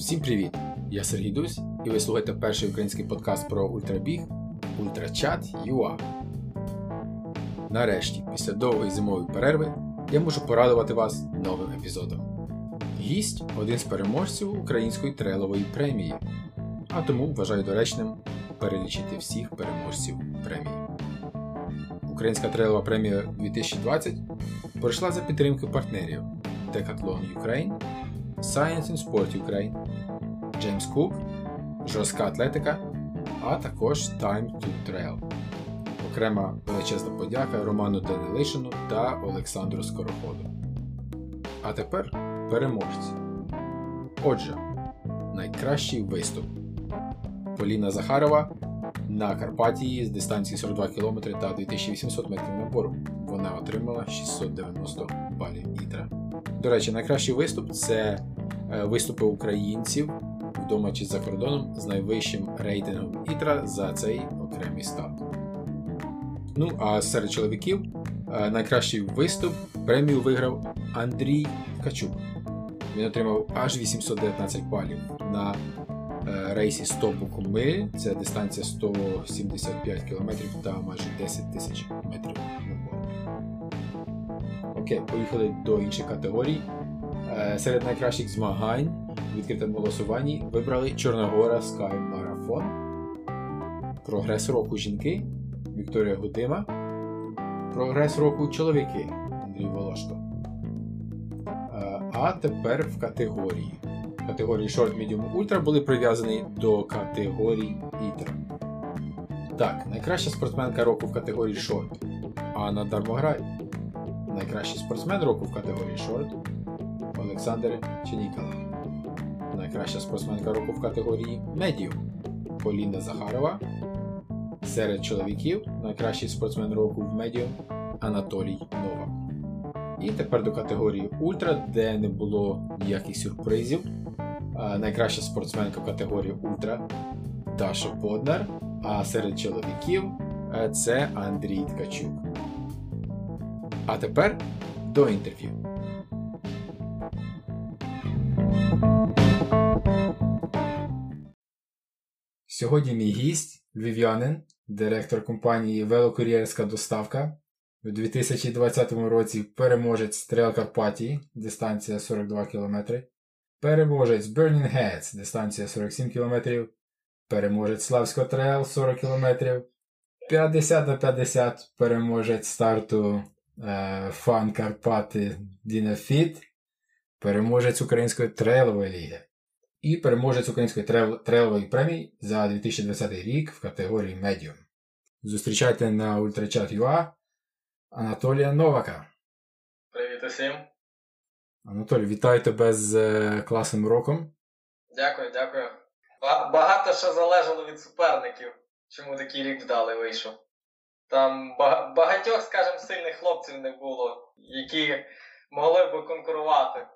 Всім привіт! Я Сергій Дусь, і ви слухаєте перший український подкаст про ультрабіг Ультрачат ЮА. Нарешті, після довгої зимової перерви, я можу порадувати вас новим епізодом. Гість один з переможців української трейлової премії, а тому вважаю доречним перелічити всіх переможців премії. Українська трейлова премія 2020 пройшла за підтримки партнерів Decathlon Ukraine, Science and Sport Ukraine, James Cook, Жорстка атлетика, а також Time to Trail. Окрема величезна подяка Роману Данилишину та Олександру Скороходу. А тепер переможці. Отже, найкращий виступ. Поліна Захарова на Карпатії з дистанції 42 км та 2800 метрів набору. Вона отримала 690 балів ітра. До речі, найкращий виступ це е, виступи українців вдома чи за кордоном з найвищим рейтингом ітра за цей окремий старт. Ну, а серед чоловіків е, найкращий виступ премію виграв Андрій Ткачук. Він отримав аж 819 балів на е, рейсі 100 Букуми, це дистанція 175 км та майже 10 тисяч метрів. Окей, поїхали до інших категорій. Е, Серед найкращих змагань у відкритому голосуванні вибрали Чорногора Sky Marathon, Прогрес року жінки Вікторія Гудима, Прогрес року чоловіки Андрій Волошко. Е, А тепер в категорії. Категорії Short Medium Ultra були прив'язані до категорії Ітра. Так, найкраща спортсменка року в категорії Short. Анна Дармограй. Найкращий спортсмен року в категорії Short Олександр Ченікала. Найкраща спортсменка року в категорії Medium Поліна Захарова. Серед чоловіків найкращий спортсмен року в Medium Анатолій Новак. І тепер до категорії Ультра, де не було ніяких сюрпризів. Найкраща спортсменка в категорії Ультра Даша Поднар. А серед чоловіків е, це Андрій Ткачук. А тепер до інтерв'ю. Сьогодні мій гість львів'янин, директор компанії Велокур'єрська доставка. У 2020 році переможець Трейл Карпатії, дистанція 42 км. Переможець Burning Heads, дистанція 47 км. Переможець Славського Трейл 40 км. 50 на 50 переможець старту Фан Карпати Dynafit. Переможець Української трейлової ліги. І переможець Української трейл- трейлової премії за 2020 рік в категорії Medium. Зустрічайте на Ultrachat.ua Анатолія Новака. Привіт усім. Анатолій, вітаю тебе з е, класним роком. Дякую, дякую. Багато що залежало від суперників, чому такий рік вдалий вийшов. Там багатьох, скажімо, сильних хлопців не було, які могли б конкурувати.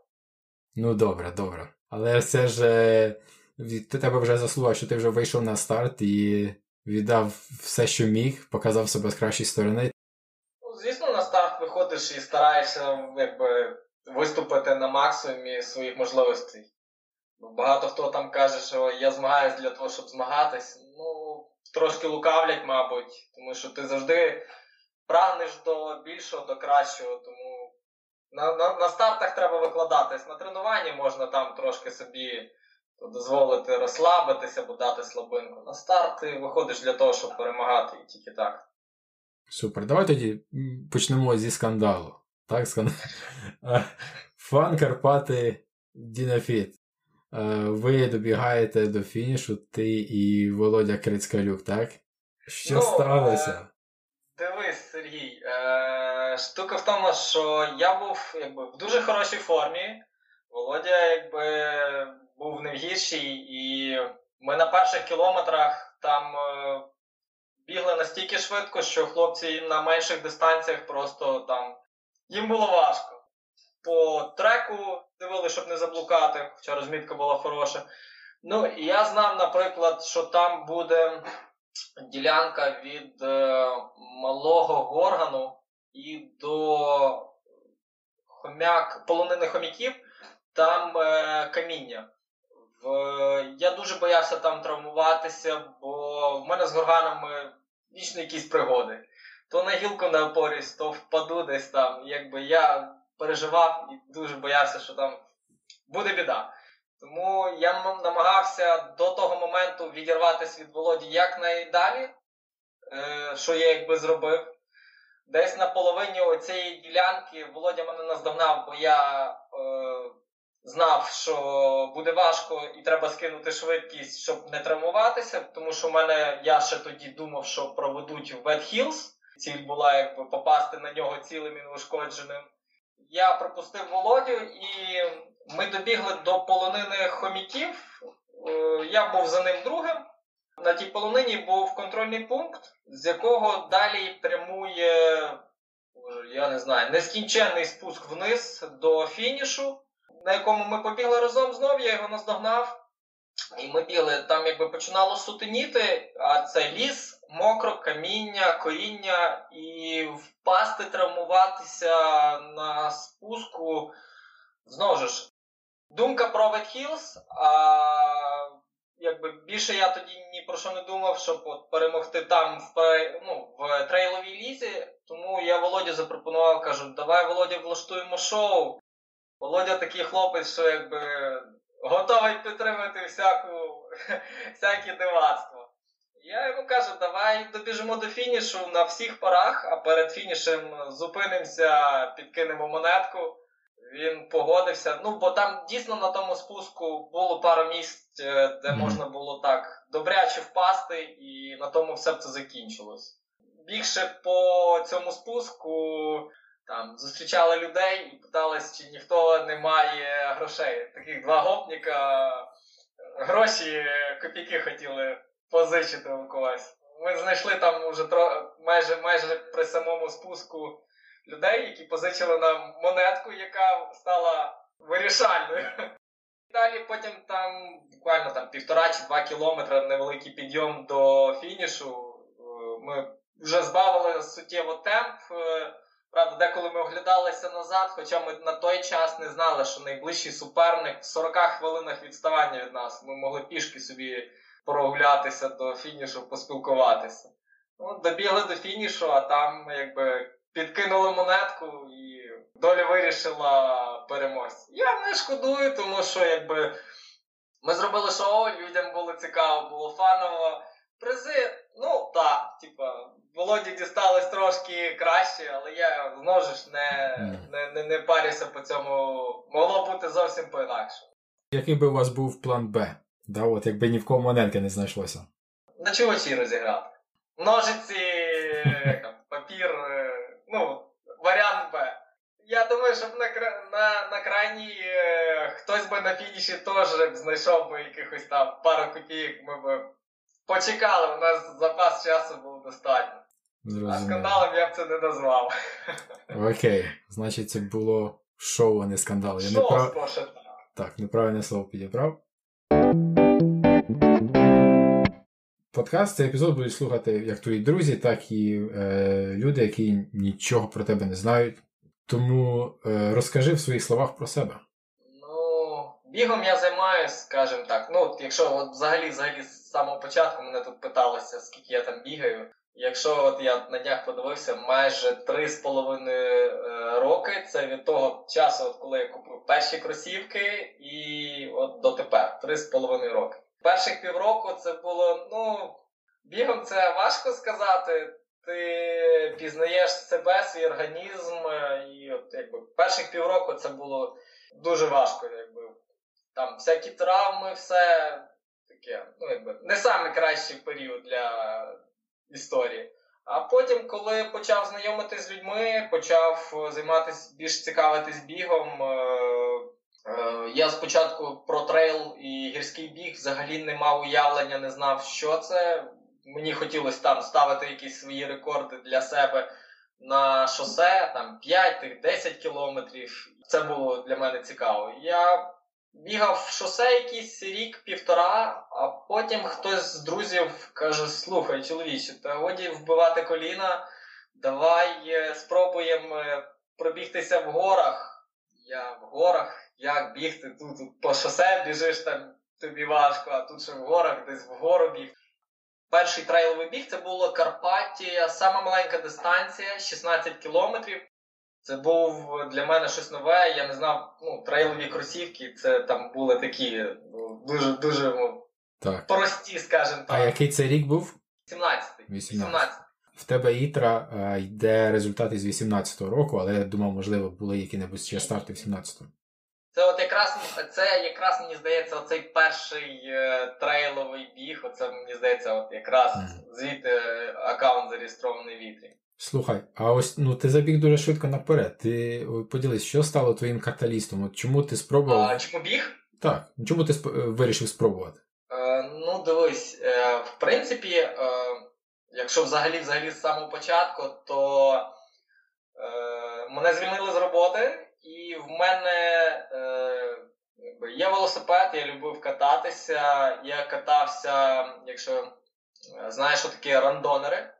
Ну добре, добре. Але це ж е, від тебе вже заслуга, що ти вже вийшов на старт і віддав все, що міг, показав себе з кращої сторони. Ну, звісно, на старт виходиш і стараєшся якби, виступити на максимумі своїх можливостей. Багато хто там каже, що я змагаюсь для того, щоб змагатись. Трошки лукавлять, мабуть, тому що ти завжди прагнеш до більшого, до кращого. Тому на, на, на стартах треба викладатись. На тренуванні можна там трошки собі дозволити розслабитися або дати слабинку. На старт ти виходиш для того, щоб перемагати, і тільки так. Супер. Давай тоді почнемо зі скандалу. Так, скан... Е, Фан Карпати Dynafit. Е, Ви добігаєте до фінішу, ти і Володя Крицькалюк, так? Що Ну, сталося? Дивись, Сергій, е, штука в тому, що я був якби, в дуже хорошій формі. Володя якби, був не в гіршій, і ми на перших кілометрах там е, бігли настільки швидко, що хлопці на менших дистанціях просто там їм було важко. По треку дивилися, щоб не заблукати, хоча розмітка була хороша. Ну, і я знав, наприклад, що там буде ділянка від е, малого горгану і до хомяк, полонини хомяків, там е, каміння Я дуже боявся там травмуватися, бо в мене з горганами вічно якісь пригоди. То на гілку не опорюсь, то впаду десь там. Якби я переживав і дуже боявся, що там буде біда. Тому я намагався до того моменту відірватися від Володі якнайдалі, е, що я якби зробив. Десь на половині цієї ділянки Володя мене наздогнав, бо я е, знав, що буде важко і треба скинути швидкість, щоб не травмуватися. Тому що в мене я ще тоді думав, що проведуть в Wet Hills. Ціль була якби попасти на нього цілим і неушкодженим. Я пропустив Володю і ми добігли до полонини хоміків. Е, я був за ним другим. На тій полонині був контрольний пункт, з якого далі прямує, я не знаю, нескінченний спуск вниз до фінішу, на якому ми побігли разом знов, я його наздогнав. І ми бігли, там якби починало сутеніти, а це ліс, мокро, каміння, коріння, і впасти, травмуватися на спуску. Знову ж, думка про Wet Hills, а якби більше я тоді ні про що не думав, щоб от перемогти там в ну, в трейловій лізі. Тому я Володі запропонував, кажу, давай Володя влаштуємо шоу. Володя такий хлопець, що якби готовий підтримати всяку, всякі дивацтво. Я йому кажу, давай добіжимо до фінішу на всіх парах, а перед фінішем зупинимося, підкинемо монетку. Він погодився. Ну, бо там дійсно на тому спуску було пару місць, е, де можна було так добряче впасти, і на тому все це закінчилось. Бігше по цьому спуску там зустрічали людей і питались, чи ніхто не має грошей. Таких два гопніка гроші копійки хотіли позичити у когось. Ми знайшли там уже тро... майже майже при самому спуску людей, які позичили нам монетку, яка стала вирішальною. Далі потім там буквально там півтора чи два кілометри невеликий підйом до фінішу. Е, ми вже збавили суттєво темп. Е, правда, деколи ми оглядалися назад, хоча ми на той час не знали, що найближчий суперник в 40 хвилинах відставання від нас. Ми могли пішки собі прогулятися до фінішу, поспілкуватися. Ну, Добігли до фінішу, а там якби підкинули монетку і доля вирішила переможця. Я не шкодую, тому що якби ми зробили шоу, людям було цікаво, було фаново. Призи, ну так, типа, Володі дістались трошки краще, але я знову ж не, не, не, не парюся по цьому. Могло бути зовсім по-інакше. Який би у вас був план Б? Да, от Якби ні в кого монетки не знайшлося. На чувачі розіграти. Ножиці, папір, е, ну, варіант Б. Я думаю, щоб на на, на крайній е, хтось би на фініші теж знайшов би якихось там пару копійок, ми б почекали, у нас запас часу був достатньо. Зрозуміло. А скандалом я б це не назвав. Окей, значить, це було шоу, а не скандал. Я шоу, не прав... Так, неправильне слово підібрав. Подкаст цей епізод будуть слухати як твої друзі, так і е, люди, які нічого про тебе не знають. Тому е, розкажи в своїх словах про себе. Ну, бігом я займаюся, скажімо так. Ну, якщо от взагалі взагалі з самого початку мене тут питалося, скільки я там бігаю. Якщо от я на днях подивився, майже 3,5 е, роки це від того часу, от коли я купив перші кросівки, і от дотепер 3,5 роки перших півроку це було, ну, бігом це важко сказати. Ти пізнаєш себе, свій організм, е, і от якби перших півроку це було дуже важко. якби. Там всякі травми, все таке, ну якби не найкращий період для історії. А потім, коли почав знайомитись з людьми, почав займатися більш цікавитись бігом, е, Е, я спочатку про трейл і гірський біг взагалі не мав уявлення, не знав, що це. Мені хотілося там ставити якісь свої рекорди для себе на шосе, там 5-10 кілометрів. Це було для мене цікаво. Я бігав в шосе якийсь рік-півтора, а потім хтось з друзів каже: Слухай, чоловіче, та годі вбивати коліна, давай е, спробуємо е, пробігтися в горах. Я в горах як бігти тут по шосе біжиш там тобі важко, а тут ще в горах, десь вгору біг. Перший трейловий біг це було Карпаттія, сама маленька дистанція, 16 кілометрів. Це був для мене щось нове. Я не знав, ну, трейлові кросівки, це там були такі ну, дуже дуже ну, Так. прості, скажімо так. А який це рік був? 17-й. 18. В тебе Ітра е, йде результат із 18-го року, але я думав, можливо, були які-небудь ще старти в 17-му. Це от якраз це якраз мені здається, оцей перший е, трейловий біг. Оце мені здається, от якраз Мгм. звідти е, аккаунт зареєстрований в вітрі. Слухай, а ось ну ти забіг дуже швидко наперед. Ти поділись, що стало твоїм каталістом? От чому ти спробував? А чому біг? Так, чому ти сп- е, вирішив спробувати? Е, ну, дивись, е, в принципі, е, якщо взагалі взагалі з самого початку, то е, мене звільнили з роботи, і в мене е, є велосипед, я любив кататися. Я катався, якщо е, знаєш, що таке рандонери.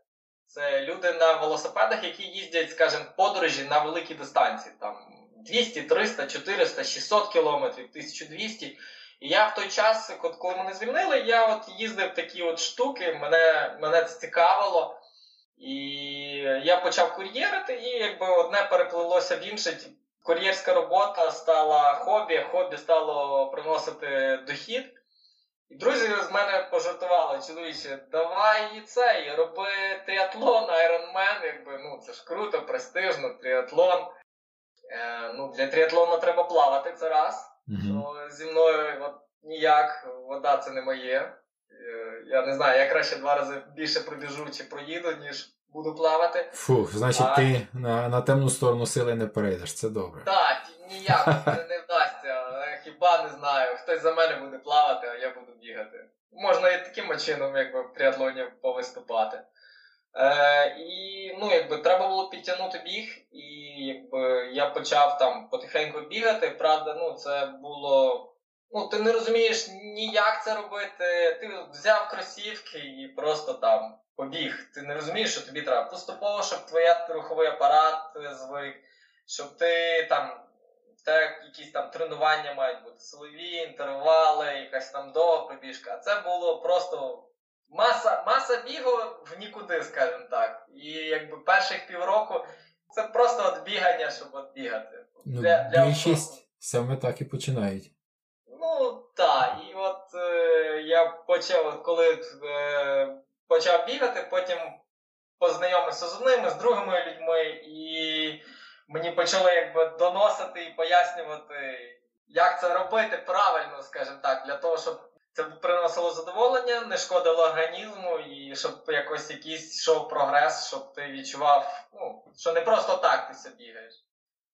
Це люди на велосипедах, які їздять, скажімо, подорожі на великі дистанції, там 200, 300, 400, 600 кілометрів, 1200. І я в той час, коли мене звільнили, я от їздив такі от штуки, мене, мене це цікавило. І я почав кур'єрити, і якби одне переплилося в інше. Кур'єрська робота стала хобі, хобі стало приносити дохід. І друзі з мене пожартували, чоловіче, давай і це, і роби тріатлон, айронмен, якби, ну це ж круто, престижно, тріатлон. Е, ну, для тріатлону треба плавати, це раз. Ну, зі мною от, ніяк, вода це не моє. Е, Я не знаю, я краще два рази більше пробіжу чи проїду, ніж буду плавати. Фух, значить, А- ти на, на темну сторону сили не перейдеш, це добре. Так, ніяк не вдасться. Хіба не знаю, хтось за мене буде плавати, а я буду бігати. Можна і таким чином, якби в тріатлоні повиступати. Е, і ну, якби треба було підтягнути біг, і якби я почав там потихеньку бігати. Правда, ну це було. Ну, ти не розумієш ніяк це робити. Ти взяв кросівки і просто там побіг. Ти не розумієш, що тобі треба поступово, щоб твоя руховий апарат звик, щоб ти там. Те якісь там тренування мають бути силові, інтервали, якась там довга пробіжка. А це було просто маса, маса бігу в нікуди, скажімо так. І якби перших півроку це просто от бігання, щоб от бігати. Ну, Для- для більшість саме так і починають. Ну так, і от е, я почав, от коли е, почав бігати, потім познайомився з одними, з другими людьми, і мені почали якби доносити і пояснювати, як це робити правильно, скажімо так, для того, щоб це приносило задоволення, не шкодило організму, і щоб якось якийсь йшов прогрес, щоб ти відчував, ну, що не просто так ти собі бігаєш.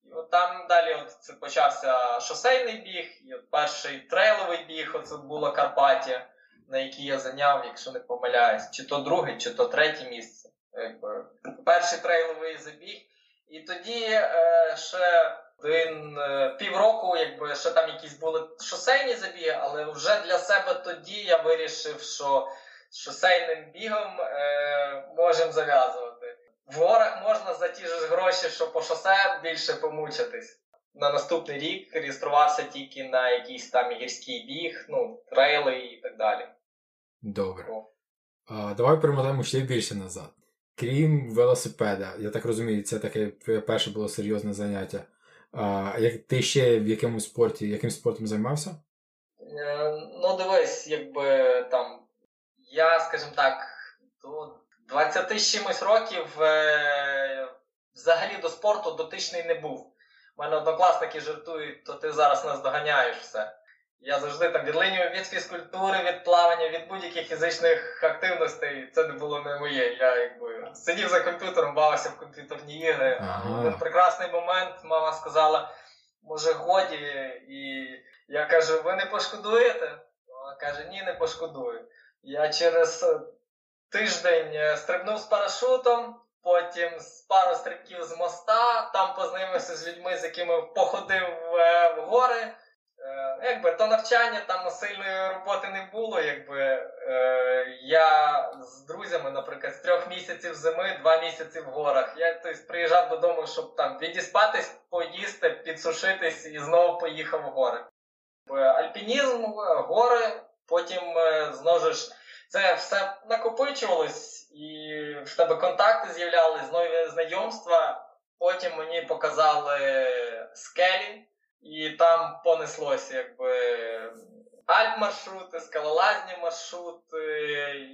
І от там далі от це почався шосейний біг, і от перший трейловий біг, оце була Карпатія, на якій я зайняв, якщо не помиляюсь, чи то друге, чи то третє місце. Якби. Перший трейловий забіг. І тоді е, ще один е, півроку, якби ще там якісь були шосейні забіги, але вже для себе тоді я вирішив, що з шосейним бігом е, можемо зав'язувати. В горах можна за ті ж гроші, що по шосе більше помучитись. На наступний рік реєструвався тільки на якийсь там гірський біг, ну, трейли і так далі. Добре. О. А, давай перемотаємо ще більше назад. Крім велосипеда, я так розумію, це таке перше було серйозне заняття. А, як ти ще в якомусь спорті, яким спортом займався? Е, Ну, дивись, якби там. Я, скажімо так, до 20 з чимось років е, взагалі до спорту дотичний не був. У мене однокласники жартують, то ти зараз нас доганяєш все. Я завжди там відлинюю від фізкультури, від плавання, від будь-яких фізичних активностей. Це не було не моє. Я якби сидів за комп'ютером, бавився в комп'ютерні ігри. Ага. Один прекрасний момент мама сказала, може, годі, і я кажу, ви не пошкодуєте? Вона каже, ні, не пошкодую. Я через е, тиждень е, стрибнув з парашутом, потім з пару стрибків з моста, там познайомився з людьми, з якими походив е, в гори. Е, Якби то навчання, там сильної роботи не було. Якби е, я з друзями, наприклад, з трьох місяців зими, два місяці в горах. Я тобто, приїжджав додому, щоб там відіспатись, поїсти, підсушитись і знову поїхав в гори. Альпінізм, гори, потім е, знову ж це все накопичувалось, і в тебе контакти з'являлись, нові знайомства. Потім мені показали скелі, і там понеслося якби альп-маршрути, скалолазні маршрути,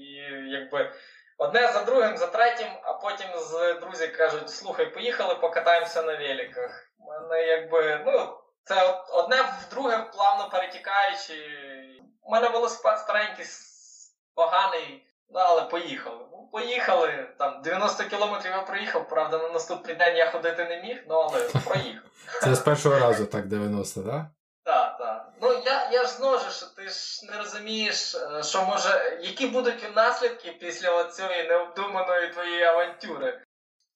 і якби одне за другим, за третім, а потім з друзі кажуть: слухай, поїхали, покатаємося на великах. Мене якби, ну, це одне в друге плавно перетікаючи. У мене велосипед старенький, поганий, ну, але поїхали. Ну, Поїхали, там 90 кілометрів я проїхав, правда, на наступний день я ходити не міг, ну але проїхав. Це з першого разу так 90, так? Так, так. Ну я я ж знову ж, ти ж не розумієш, е, що може, які будуть наслідки після цієї необдуманої твоєї авантюри.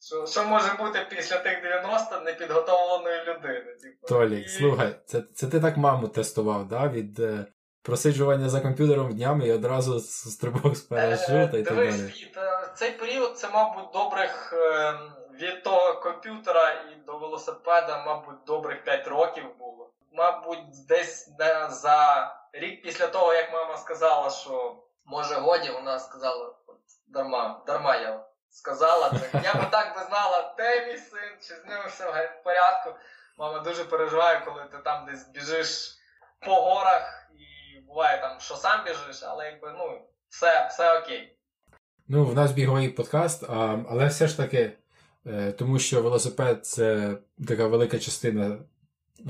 Що що може бути після тих 90 непідготовленої людини? Типу. Толік, і... слухай, це це ти так маму тестував, да? Від е, просиджування за комп'ютером днями і одразу стрибок з парашута і так далі. Е, цей період це, мабуть, добрих е, від того комп'ютера і до велосипеда, мабуть, добрих 5 років було. Мабуть, десь за рік після того, як мама сказала, що може годі, вона сказала дарма, дарма я сказала це. Я би так би знала, де мій син, чи з ним все в порядку. Мама дуже переживає, коли ти там десь біжиш по горах, і буває там, що сам біжиш, але якби ну, все, все окей. Ну, в нас біговий подкаст, а, але все ж таки, е, тому що велосипед це така велика частина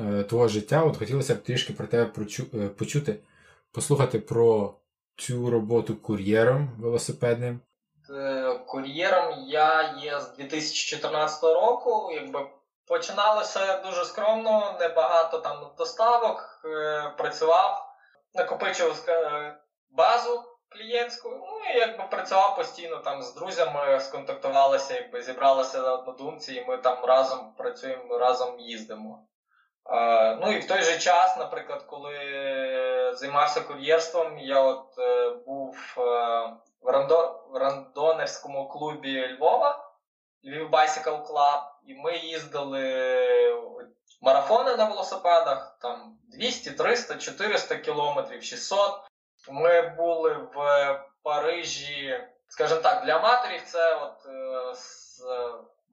е, твого життя. От хотілося б трішки про тебе прочу, е, почути, послухати про цю роботу кур'єром велосипедним. Е, кур'єром я є з 2014 року. Якби починалося дуже скромно, небагато там доставок, е, працював, накопичував е, базу клієнтську. Ну і якби працював постійно там з друзями, сконтактувалися, якби зібралися на однодумці, і ми там разом працюємо, разом їздимо. Uh, ну і в той же час, наприклад, коли займався кур'єрством, я от uh, був uh, в, рандо, в рандонерському клубі Львова, Львів Bicycle Club, і ми їздили марафони на велосипедах, там 200, 300, 400 кілометрів, 600. Ми були в Парижі, скажімо так, для аматорів це от е, з,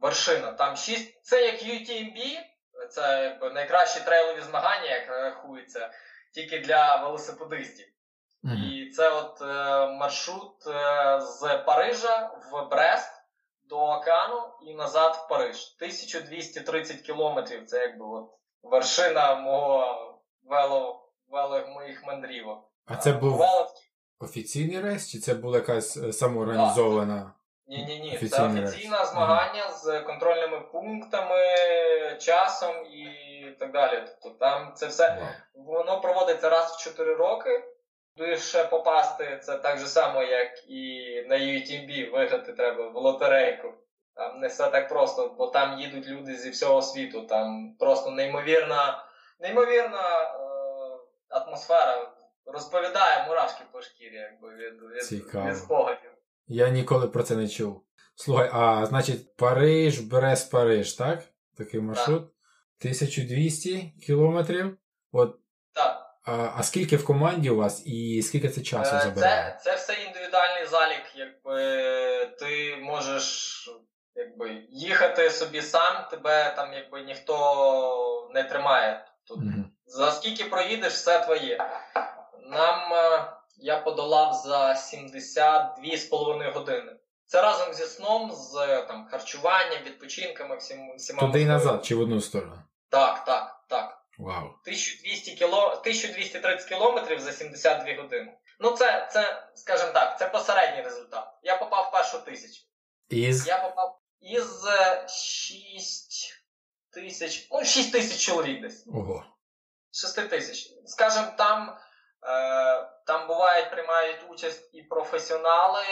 вершина. Там 6, Це як UTMB, це якби найкращі трейлові змагання, як рахується, тільки для велосипедистів. І це от е, маршрут е, з Парижа в Брест до океану і назад в Париж. 1230 кілометрів це якби от вершина мого вело, вело моїх мандрівок. А це був Вело... офіційний рейс, чи це була якась е, самоорганізована? Ні, ні, ні. Це офіційне змагання ага. з контрольними пунктами, часом і так далі. Тобто там це все воно проводиться раз в 4 роки ще попасти, це так же само, як і на UTB виграти треба в лотерейку. Там не все так просто, бо там їдуть люди зі всього світу. Там просто неймовірна неймовірна е, атмосфера. Розповідає мурашки по шкірі, якби від, від, від спогадів. Я ніколи про це не чув. Слухай, а значить, Париж, Брест, Париж, так? Такий маршрут. Так. 1200 кілометрів. От так. А а скільки в команді у вас і скільки це часу е, забирає? Це це все індивідуальний залік. Якби ти можеш якби, їхати собі сам, тебе там якби ніхто не тримає. Тут. Угу. За скільки проїдеш, все твоє. Нам е, я подолав за 72,5 години. Це разом зі сном, з там, харчуванням, відпочинками, всім, всіма. Туди і назад, чи в одну сторону? Так, так, так. Вау. 1200 кіло... 1230 кілометрів за 72 години. Ну, це, це, скажімо так, це посередній результат. Я попав в першу тисячу. Із? Я попав із 6 тисяч. Ну, 6 тисяч чоловік десь. Ого. 6 тисяч. Скажімо, там. Е, там бувають, приймають участь і професіонали,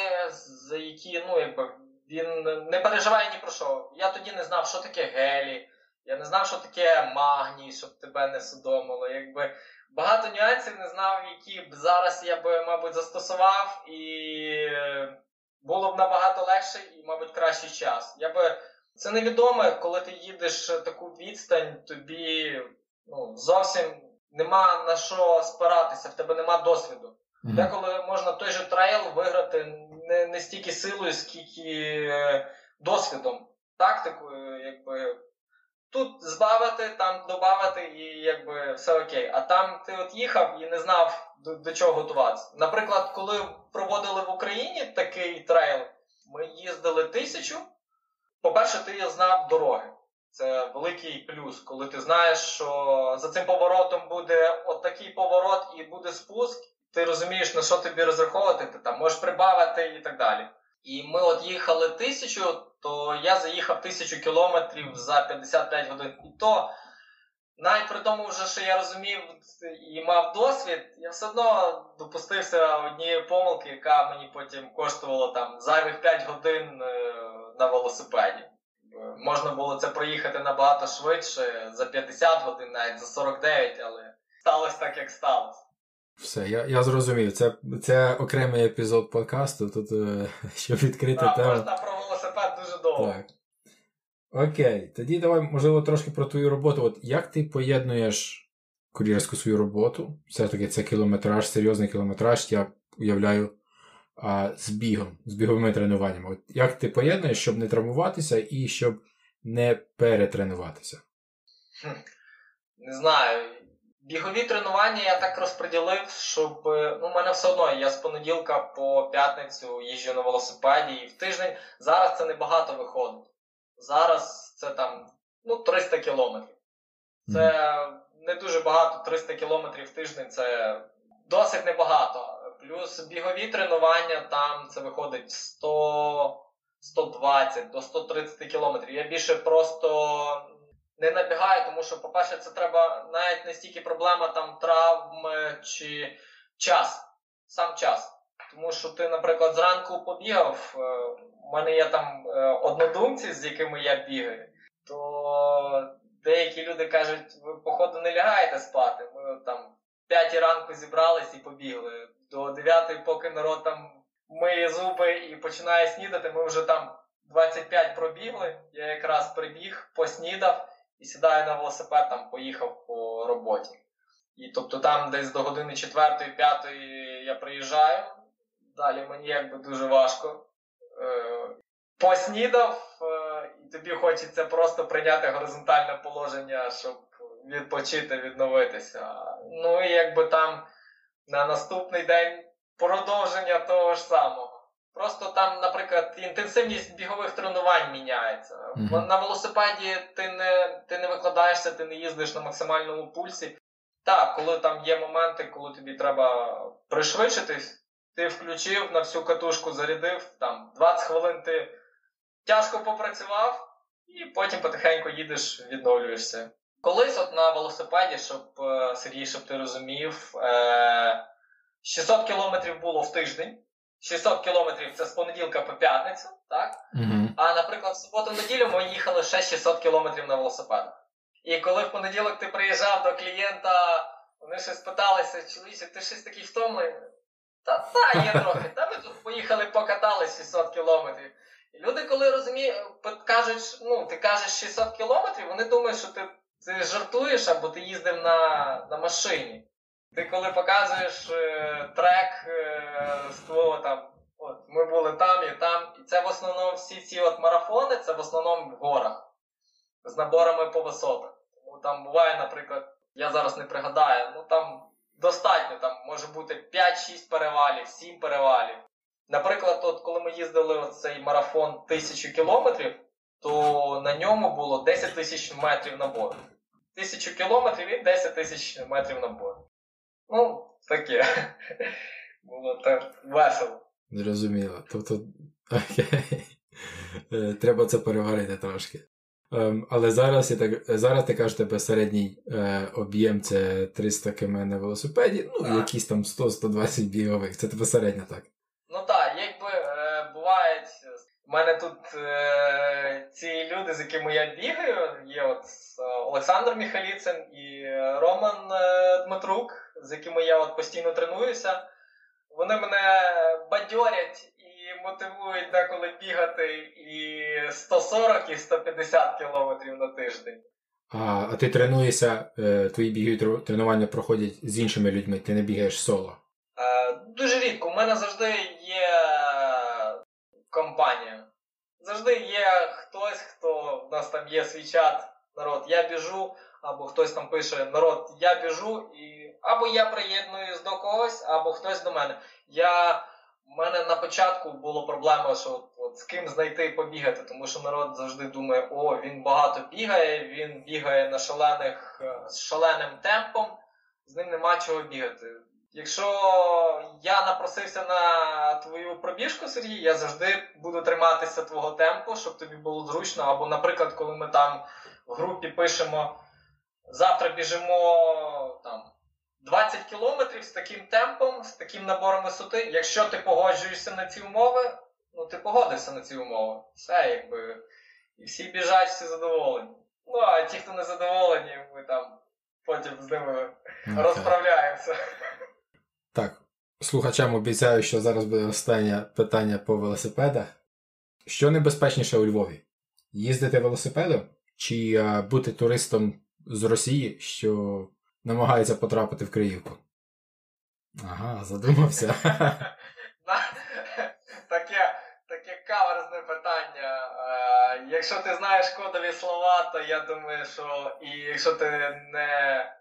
за які, ну, якби він не переживає ні про що. Я тоді не знав, що таке гелі, я не знав, що таке магній, щоб тебе не судомило. Якби Багато нюансів не знав, які б зараз я би, мабуть, застосував, і було б набагато легше і, мабуть, кращий час. Я би... Це невідоме, коли ти їдеш таку відстань, тобі ну, зовсім нема на що спиратися, в тебе нема досвіду. Мгм. Деколи можна той же трейл виграти не, не стільки силою, скільки е, досвідом, тактикою, якби. Тут збавити, там додати, і якби все окей. А там ти от їхав і не знав до, до чого готуватися. Наприклад, коли проводили в Україні такий трейл, ми їздили тисячу. По-перше, ти знав дороги. Це великий плюс, коли ти знаєш, що за цим поворотом буде от такий поворот і буде спуск. Ти розумієш, на що тобі розраховувати, ти там можеш прибавити і так далі. І ми от їхали тисячу, то я заїхав тисячу кілометрів за 55 годин. І то, навіть при тому, вже, що я розумів і мав досвід, я все одно допустився однієї помилки, яка мені потім коштувала там зайвих 5 годин е, на велосипеді. Е, Можна було це проїхати набагато швидше, за 50 годин, навіть за 49, але сталося так, як сталося. Все, я, я зрозумів. Це, це окремий епізод подкасту, тут, е, щоб відкрити Так, тему. можна про велосипед дуже довго. Так. Окей, тоді давай, можливо, трошки про твою роботу. От як ти поєднуєш кур'єрську свою роботу? Все-таки це кілометраж, серйозний кілометраж, я уявляю, а, з бігом, з біговими тренуваннями. От як ти поєднуєш, щоб не травмуватися і щоб не перетренуватися? Не знаю. Бігові тренування я так розподілив, щоб. е, Ну, у мене все одно я з понеділка по п'ятницю їжджу на велосипеді і в тиждень. Зараз це небагато виходить. Зараз це там ну, 300 кілометрів. Це не дуже багато, 300 кілометрів в тиждень це досить небагато. Плюс бігові тренування там це виходить 100, 120 до 130 кілометрів. Я більше просто не набігаю, тому що, по-перше, це треба навіть не стільки проблема там травм е, чи час, сам час. Тому що ти, наприклад, зранку побігав, е, у мене є там е, однодумці, з якими я бігаю, то деякі люди кажуть, ви, походу, не лягаєте спати. Ми там в 5 ранку зібрались і побігли. До 9, поки народ там миє зуби і починає снідати, ми вже там 25 пробігли. Я якраз прибіг, поснідав і сідаю на велосипед, там поїхав по роботі. І тобто там десь до години 4-5 я приїжджаю. Далі мені якби дуже важко. Е, поснідав, е, і тобі хочеться просто прийняти горизонтальне положення, щоб відпочити, відновитися. Ну і якби там на наступний день продовження того ж самого. Просто там, наприклад, інтенсивність бігових тренувань міняється. Мгм. На велосипеді ти не, ти не викладаєшся, ти не їздиш на максимальному пульсі. Так, коли там є моменти, коли тобі треба пришвидшитись, ти включив на всю катушку, зарядив, там 20 хвилин ти тяжко попрацював, і потім потихеньку їдеш, відновлюєшся. Колись от на велосипеді, щоб е, Сергій, щоб ти розумів, е, 600 кілометрів було в тиждень. 600 кілометрів це з понеділка по п'ятницю, так? Угу. А, наприклад, в суботу-неділю ми їхали ще 600 кілометрів на велосипедах. І коли в понеділок ти приїжджав до клієнта, вони щось питалися, чоловіче, ти щось такий втомлений? Та та є трохи. Та ми тут поїхали, покатались 600 кілометрів. І люди, коли розуміють, кажуть, ну, ти кажеш 600 кілометрів, вони думають, що ти, ти жартуєш або ти їздив на, на машині. Ти коли показуєш е, трек е, з твого там, от ми були там і там, і це в основному всі ці от марафони, це в основному в горах з наборами по висотах. Тому там буває, наприклад, я зараз не пригадаю, ну там достатньо, там може бути 5-6 перевалів, 7 перевалів. Наприклад, от коли ми їздили в цей марафон 1000 кілометрів, то на ньому було 10 тисяч метрів набору. Тисячу кілометрів і 10 тисяч метрів набору. Ну, таке. Було так весело. Зрозуміло. Тобто, окей. Е, Треба це переварити трошки. Ем, але зараз, я так, зараз ти кажеш, тебе середній е, об'єм це 300 км на велосипеді, ну, Так. якісь там 100-120 бігових. Це тебе середня так. Ну так, якби е, бувають. У мене тут е, ці люди, з якими я бігаю, є от Олександр Міхаліцин і Роман е, Дмитрук, з якими я от постійно тренуюся. Вони мене бадьорять і мотивують деколи бігати і 140, і 150 кілометрів на тиждень. А а ти тренуєшся, е, твої бігові тренування проходять з іншими людьми, ти не бігаєш соло? Е, Дуже рідко. У мене завжди є компанія. Завжди є хтось, хто в нас там є свій чат, народ, я біжу, або хтось там пише народ, я біжу, і або я приєднуюсь до когось, або хтось до мене. Я у мене на початку було проблема, що от, от з ким знайти побігати, тому що народ завжди думає, о, він багато бігає, він бігає на шалених, е, з шаленим темпом, з ним нема чого бігати. Якщо я напросився на твою пробіжку, Сергій, я завжди буду триматися твого темпу, щоб тобі було зручно. Або, наприклад, коли ми там в групі пишемо, завтра біжимо там 20 кілометрів з таким темпом, з таким набором висоти. Якщо ти погоджуєшся на ці умови, ну ти погодишся на ці умови. Все, якби. І всі біжать, всі задоволені. Ну, а ті, хто не задоволені, ми там потім з ними okay. розправляємося. Так, слухачам обіцяю, що зараз буде останнє питання по велосипедах. Що небезпечніше у Львові? Їздити велосипедом чи а, бути туристом з Росії, що намагається потрапити в Київку? Ага, задумався. Таке таке каверзне питання. Якщо ти знаєш кодові слова, то я думаю, що і якщо ти не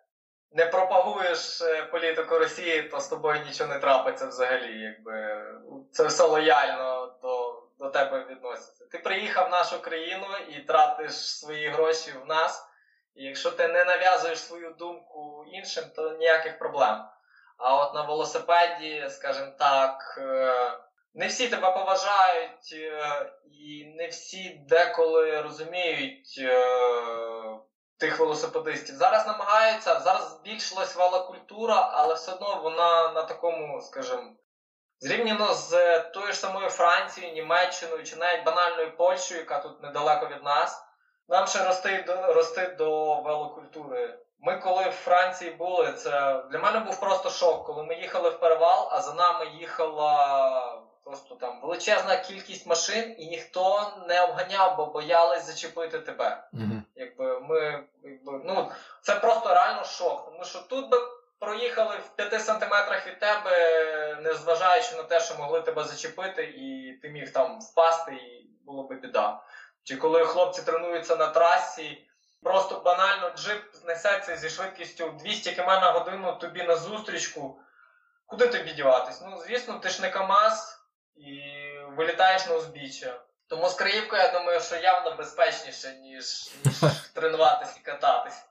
не пропагуєш е, політику Росії, то з тобою нічого не трапиться взагалі. Якби Це все лояльно до до тебе відноситься. Ти приїхав в нашу країну і тратиш свої гроші в нас. І якщо ти не нав'язуєш свою думку іншим, то ніяких проблем. А от на велосипеді, скажімо так, е, не всі тебе поважають, е, і не всі деколи розуміють тих велосипедистів. Зараз намагаються, зараз збільшилась велокультура, але все одно вона на такому, скажімо, зрівняно з тою ж самою Францією, Німеччиною чи навіть банальною Польщею, яка тут недалеко від нас, нам ще рости до, рости до велокультури. Ми, коли в Франції були, це для мене був просто шок, коли ми їхали в перевал, а за нами їхала просто там величезна кількість машин, і ніхто не обганяв, бо боялись зачепити тебе. Mm-hmm. Якби ми, якби, ну, Це просто реально шок. Тому що тут би проїхали в 5 сантиметрах від тебе, незважаючи на те, що могли тебе зачепити, і ти міг там впасти, і було би біда. Чи коли хлопці тренуються на трасі, просто банально джип знесеться зі швидкістю 200 км на годину тобі на зустрічку. Куди тобі діватись? Ну, звісно, ти ж не КАМАЗ і вилітаєш на узбіччя. Тому з Криївкою, я думаю, що явно безпечніше, ніж, ніж тренуватись і кататись.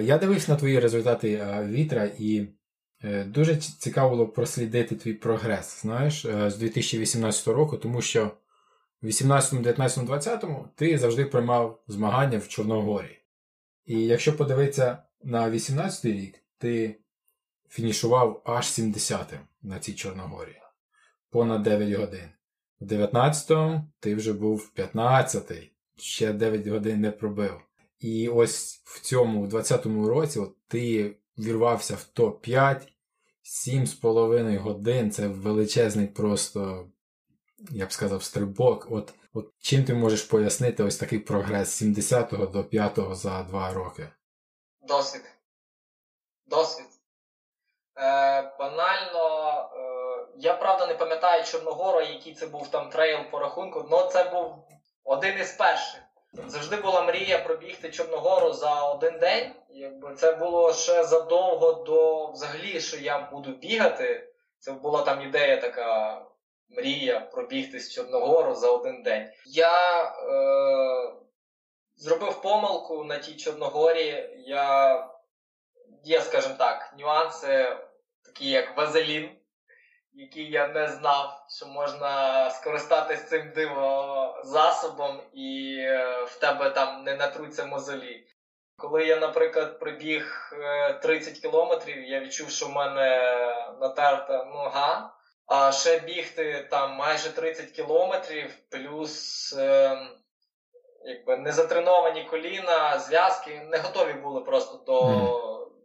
Я дивився на твої результати вітра і е, дуже цікаво було прослідити твій прогрес, знаєш, е, з 2018 року, тому що в 18, 19, 20 ти завжди приймав змагання в Чорногорі. І якщо подивитися на 18 рік, ти фінішував аж 70 на цій Чорногорі. Понад 9 годин. В 19-му ти вже був 15-й, ще 9 годин не пробив. І ось в цьому, в 20-му році, от ти вірвався в топ-5, 7,5 годин. Це величезний просто, я б сказав, стрибок. От от чим ти можеш пояснити ось такий прогрес з 70-го до 5-го за 2 роки? Досвід. Досвід. Е, Банально, е, я правда не пам'ятаю Чорногору, який це був там трейл по рахунку, але це був один із перших. Завжди була мрія пробігти Чорногору за один день. Якби Це було ще задовго до взагалі, що я буду бігати. Це була там ідея така мрія пробігти з Чорногору за один день. Я е, зробив помилку на тій Чорногорі. Я є, скажімо так, нюанси, такі як вазелін, який я не знав, що можна скористатися цим дивозасобом і е, в тебе там не натруться мозолі. Коли я, наприклад, прибіг 30 е, кілометрів, я відчув, що в мене натерта нога, а ще бігти там майже 30 кілометрів, плюс е, якби незатреновані коліна, зв'язки не готові були просто до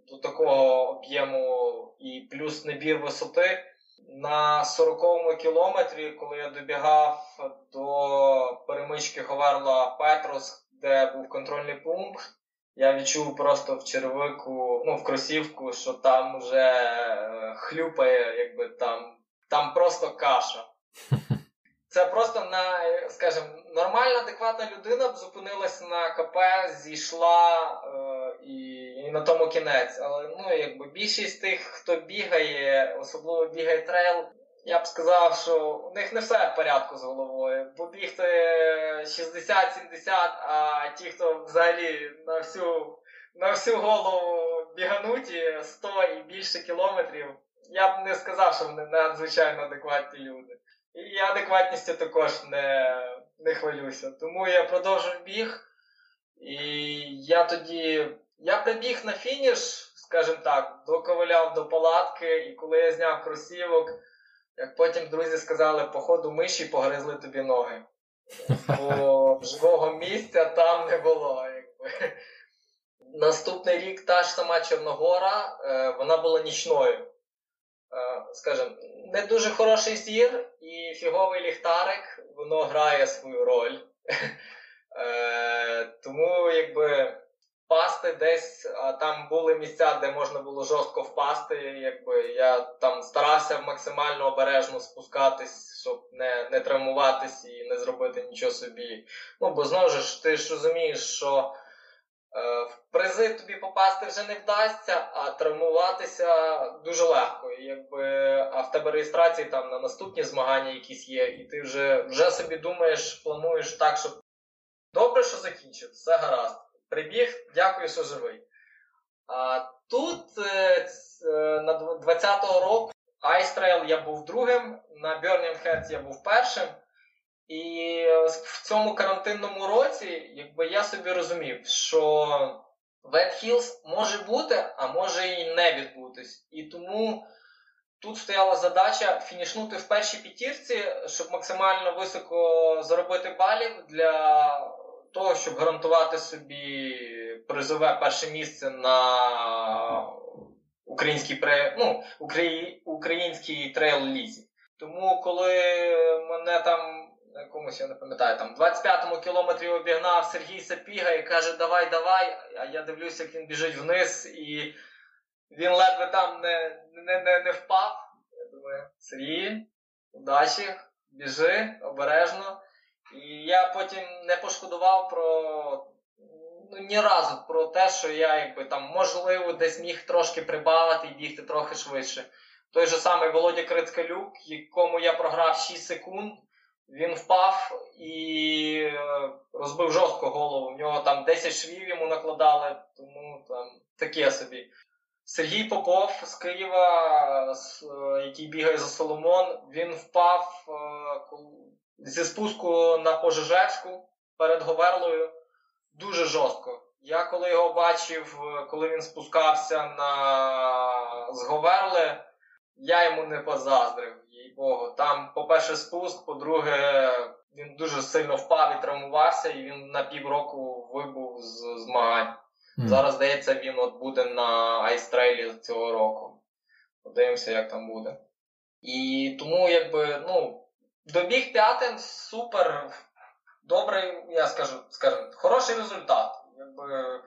до такого об'єму і плюс набір висоти. На 40-му кілометрі, коли я добігав до перемички Говерла Петрос, де був контрольний пункт, я відчув просто в червику, ну, в кросівку, що там вже е, хлюпає, якби там, там просто каша. Це просто на, скажімо, нормальна, адекватна людина б зупинилась на КП, зійшла е, і, і на тому кінець. Але ну, якби більшість тих, хто бігає, особливо бігає трейл, я б сказав, що у них не все в порядку з головою. Бо бігти 60-70, а ті, хто взагалі на всю на всю голову бігануті 100 і більше кілометрів, я б не сказав, що вони надзвичайно адекватні люди. І я адекватністю також не не хвилюся. Тому я продовжив біг. І я тоді. Я прибіг на фініш, скажімо так, доковиляв до палатки, і коли я зняв кросівок, як потім друзі сказали, походу миші погризли тобі ноги. Бо живого місця там не було. Якби. Наступний рік та ж сама Чорногора, е, вона була нічною. Е, скажімо, не дуже хороший зір і фіговий ліхтарик, воно грає свою роль. Е, тому якби впасти десь, там були місця, де можна було жорстко впасти. Якби Я там старався максимально обережно спускатись, щоб не не травмуватись і не зробити нічого собі. Ну, бо знову ж ти ж розумієш, що. Е, в призи тобі попасти вже не вдасться, а травмуватися дуже легко. Якби, А в тебе реєстрації там на наступні змагання якісь є, і ти вже вже собі думаєш, плануєш так, щоб добре, що закінчив, все гаразд. Прибіг, дякую, що живий. А тут е, е, на 20-го року Trail я був другим, на Burning Heads я був першим. І в цьому карантинному році, якби я собі розумів, що Wet Hills може бути, а може і не відбутись. І тому тут стояла задача фінішнути в першій п'ятірці, щоб максимально високо заробити балів для того, щоб гарантувати собі призове перше місце на українській ну, українській трейл лізі. Тому коли мене там якомусь, я не пам'ятаю, там 25-му кілометрі обігнав Сергій Сапіга і каже, давай, давай. А я дивлюся, як він біжить вниз, і він ледве там не не, не, не впав. Я думаю, Сергій, удачі, біжи обережно. Я потім не пошкодував про ну, ні разу про те, що я якби там можливо десь міг трошки прибавити і бігти трохи швидше. Той же самий Володя Крицкалюк, якому я програв 6 секунд. Він впав і е, розбив жорстко голову. В нього там 10 швів йому накладали, тому там таке собі. Сергій Попов з Києва, е, який бігає за Соломон, він впав е, зі спуску на пожежечку перед Говерлою дуже жорстко. Я коли його бачив, коли він спускався на з Говерли, я йому не позаздрив, їй Богу. Там, по-перше, спуск, по-друге, він дуже сильно впав і травмувався, і він на півроку вибув з змагань. Mm. Зараз, здається, він от буде на айстрелі цього року. Подивимося, як там буде. І тому, якби, ну, добіг п'ятим, супер, добрий, я скажу, скажу, хороший результат. Якби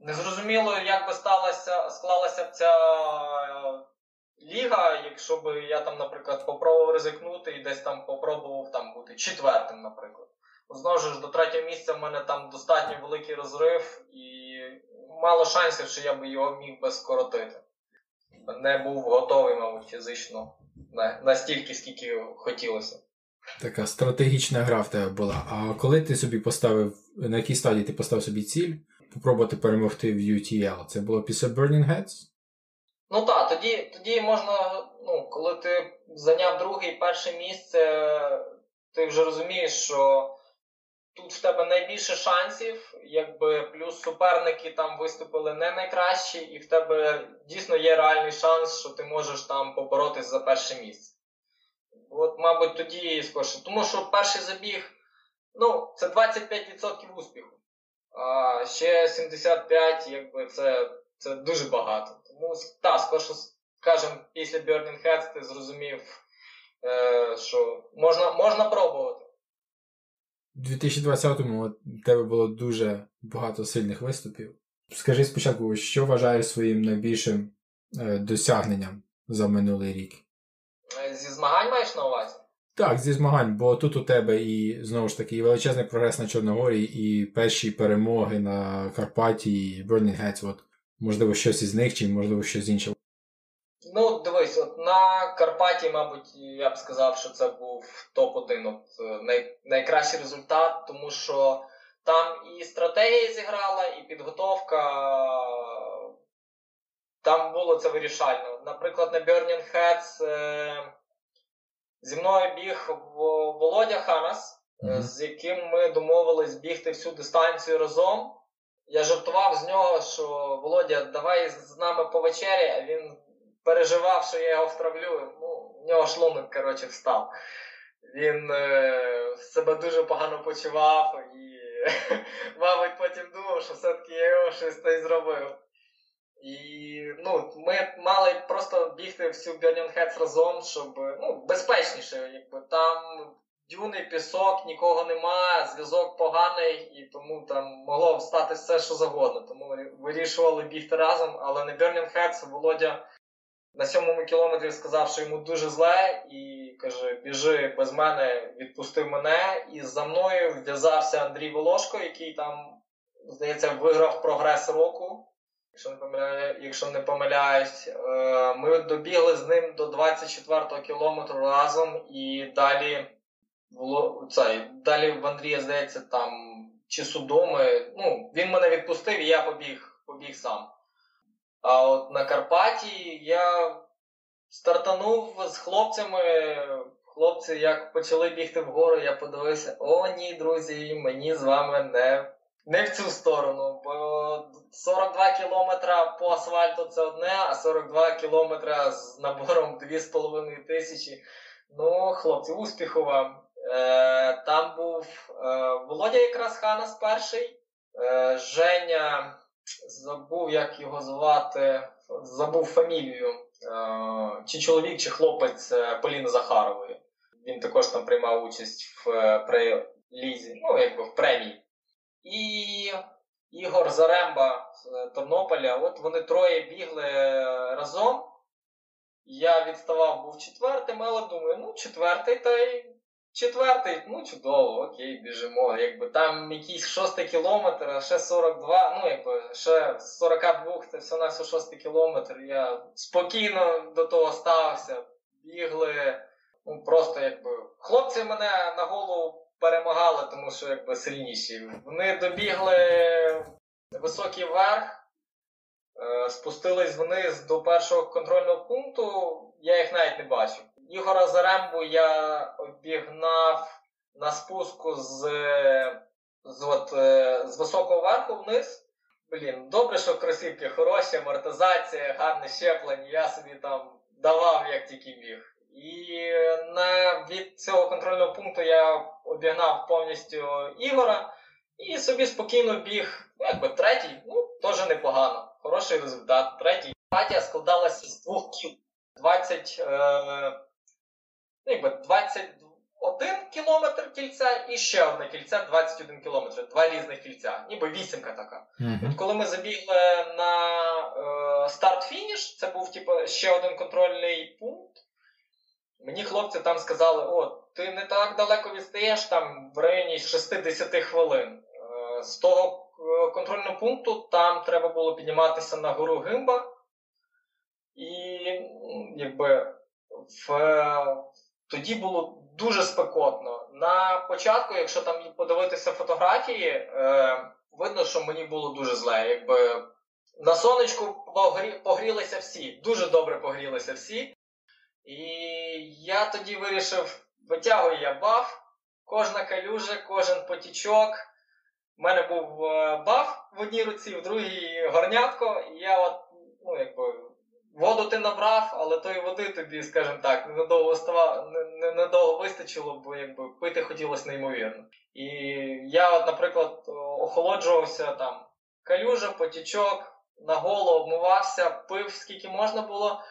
Незрозуміло, як би сталося, склалася б ця ліга, якщо б я там, наприклад, попробував ризикнути і десь там попробував там бути четвертим, наприклад. Знову ж до третього місця в мене там достатньо великий розрив, і мало шансів, що я би його міг би скоротити. Не був готовий, мабуть, фізично настільки, скільки хотілося. Така стратегічна гра в тебе була. А коли ти собі поставив, на якій стадії ти поставив собі ціль попробувати перемогти в UTL? Це було після Burning Heads? Ну так, тоді тоді можна, ну, коли ти зайняв друге і перше місце, ти вже розумієш, що тут в тебе найбільше шансів, якби плюс суперники там виступили не найкращі, і в тебе дійсно є реальний шанс, що ти можеш там поборотись за перше місце. От, мабуть, тоді скорше. Тому що перший забіг, ну, це 25% успіху. А ще 75, якби це, це дуже багато. Тому так, скорше, скажімо, після Burning Heads ти зрозумів, е, що можна, можна пробувати. У 2020-му у тебе було дуже багато сильних виступів. Скажи спочатку, що вважаєш своїм найбільшим е, досягненням за минулий рік? Е, Зі змагань маєш на увазі? Так, зі змагань, бо тут у тебе і знову ж таки і величезний прогрес на Чорногорії, і перші перемоги на Карпаті, і Burning Heads, от можливо, щось із них, чи можливо щось інше. Ну, дивись, от на Карпаті, мабуть, я б сказав, що це був топ-1 от, е, най, найкращий результат, тому що там і стратегія зіграла, і підготовка. Там було це вирішально. Наприклад, на Burning Heads е, зі мною біг Володя Ханас, mm-hmm. з яким ми домовились бігти всю дистанцію разом. Я жартував з нього, що Володя, давай з нами по вечері, а він переживав, що я його втравлю. Ну, в нього шлунок, коротше, встав. Він е, себе дуже погано почував і, мабуть, потім думав, що все-таки я його щось та зробив. Ну, ми мали просто бігти всю Burning Heads разом, щоб ну, безпечніше, якби там дюни, пісок, нікого нема, зв'язок поганий, і тому там могло стати все, що завгодно. Тому вирішували бігти разом, але на Burning Heads Володя на сьомому кілометрі сказав, що йому дуже зле, і каже: біжи без мене, відпустив мене. І за мною в'язався Андрій Волошко, який там, здається, виграв прогрес року. Якщо не помиляю, якщо не помиляюсь, е, ми добігли з ним до 24-го кілометру разом, і далі цей, далі в Андрія, здається, там чи судоми. Ну, він мене відпустив, і я побіг, побіг сам. А от на Карпаті я стартанув з хлопцями. Хлопці, як почали бігти вгору, я подивився: о, ні, друзі, мені з вами не не в цю сторону. Бо 42 кілометра по асфальту це одне, а 42 кілометра з набором 2,5 тисячі. Ну, хлопці, успіху вам. Е, Там був е, Володя якраз Ханас перший. Е, Женя забув, як його звати, забув фамілію. Е, чи чоловік, чи хлопець е, Поліни Захарової. Він також там приймав участь в е, прелізі, ну, якби в премії. І Ігор Заремба з Тернополя. От вони троє бігли разом. Я відставав, був четвертим, але думаю, ну, четвертий та й Четвертий, ну чудово, окей, біжимо. Якби Там якийсь шостий кілометр, а ще 42, ну якби ще 42, це все на все шостий кілометр. Я спокійно до того ставився. Бігли. ну Просто якби. Хлопці мене на голову перемагали, тому що якби сильніші. Вони добігли високий верх, е, спустились вниз до першого контрольного пункту, я їх навіть не бачив. Ігора Зарембу я обігнав на спуску з з, от, е, з високого верху вниз. Блін, добре, що кросівки хороші, амортизація, гарне щеплення, я собі там давав, як тільки міг. І на, від цього контрольного пункту я обігнав повністю Ігора і собі спокійно біг, ну, якби третій, ну, теж непогано. Хороший результат. Третій. Партія складалася з двох кіл. 20. Е, ну, якби 21 кілометр кільця і ще одне кільце 21 кілометр. Два різних кільця, ніби вісімка така. Mm-hmm. От коли ми забігли на е, старт-фініш, це був типу, ще один контрольний пункт. Мені хлопці там сказали: о, ти не так далеко відстаєш там в районі 60 хвилин. Е, з того е, контрольного пункту там треба було підніматися на гору Гимба. І якби в тоді було дуже спекотно. На початку, якщо там подивитися фотографії, е, видно, що мені було дуже зле. Якби На сонечку погрі... погрілися всі, дуже добре погрілися всі. І я тоді вирішив, витягую я баф, кожна калюжа, кожен потічок. У мене був е, баф в одній руці, в другій горнятко, і я от, ну, якби. Воду ти набрав, але тої води тобі, скажімо так, става, недовго вистачило, бо якби пити хотілося неймовірно. І я, от, наприклад, охолоджувався там калюжа, потічок, на голову обмивався, пив скільки можна було.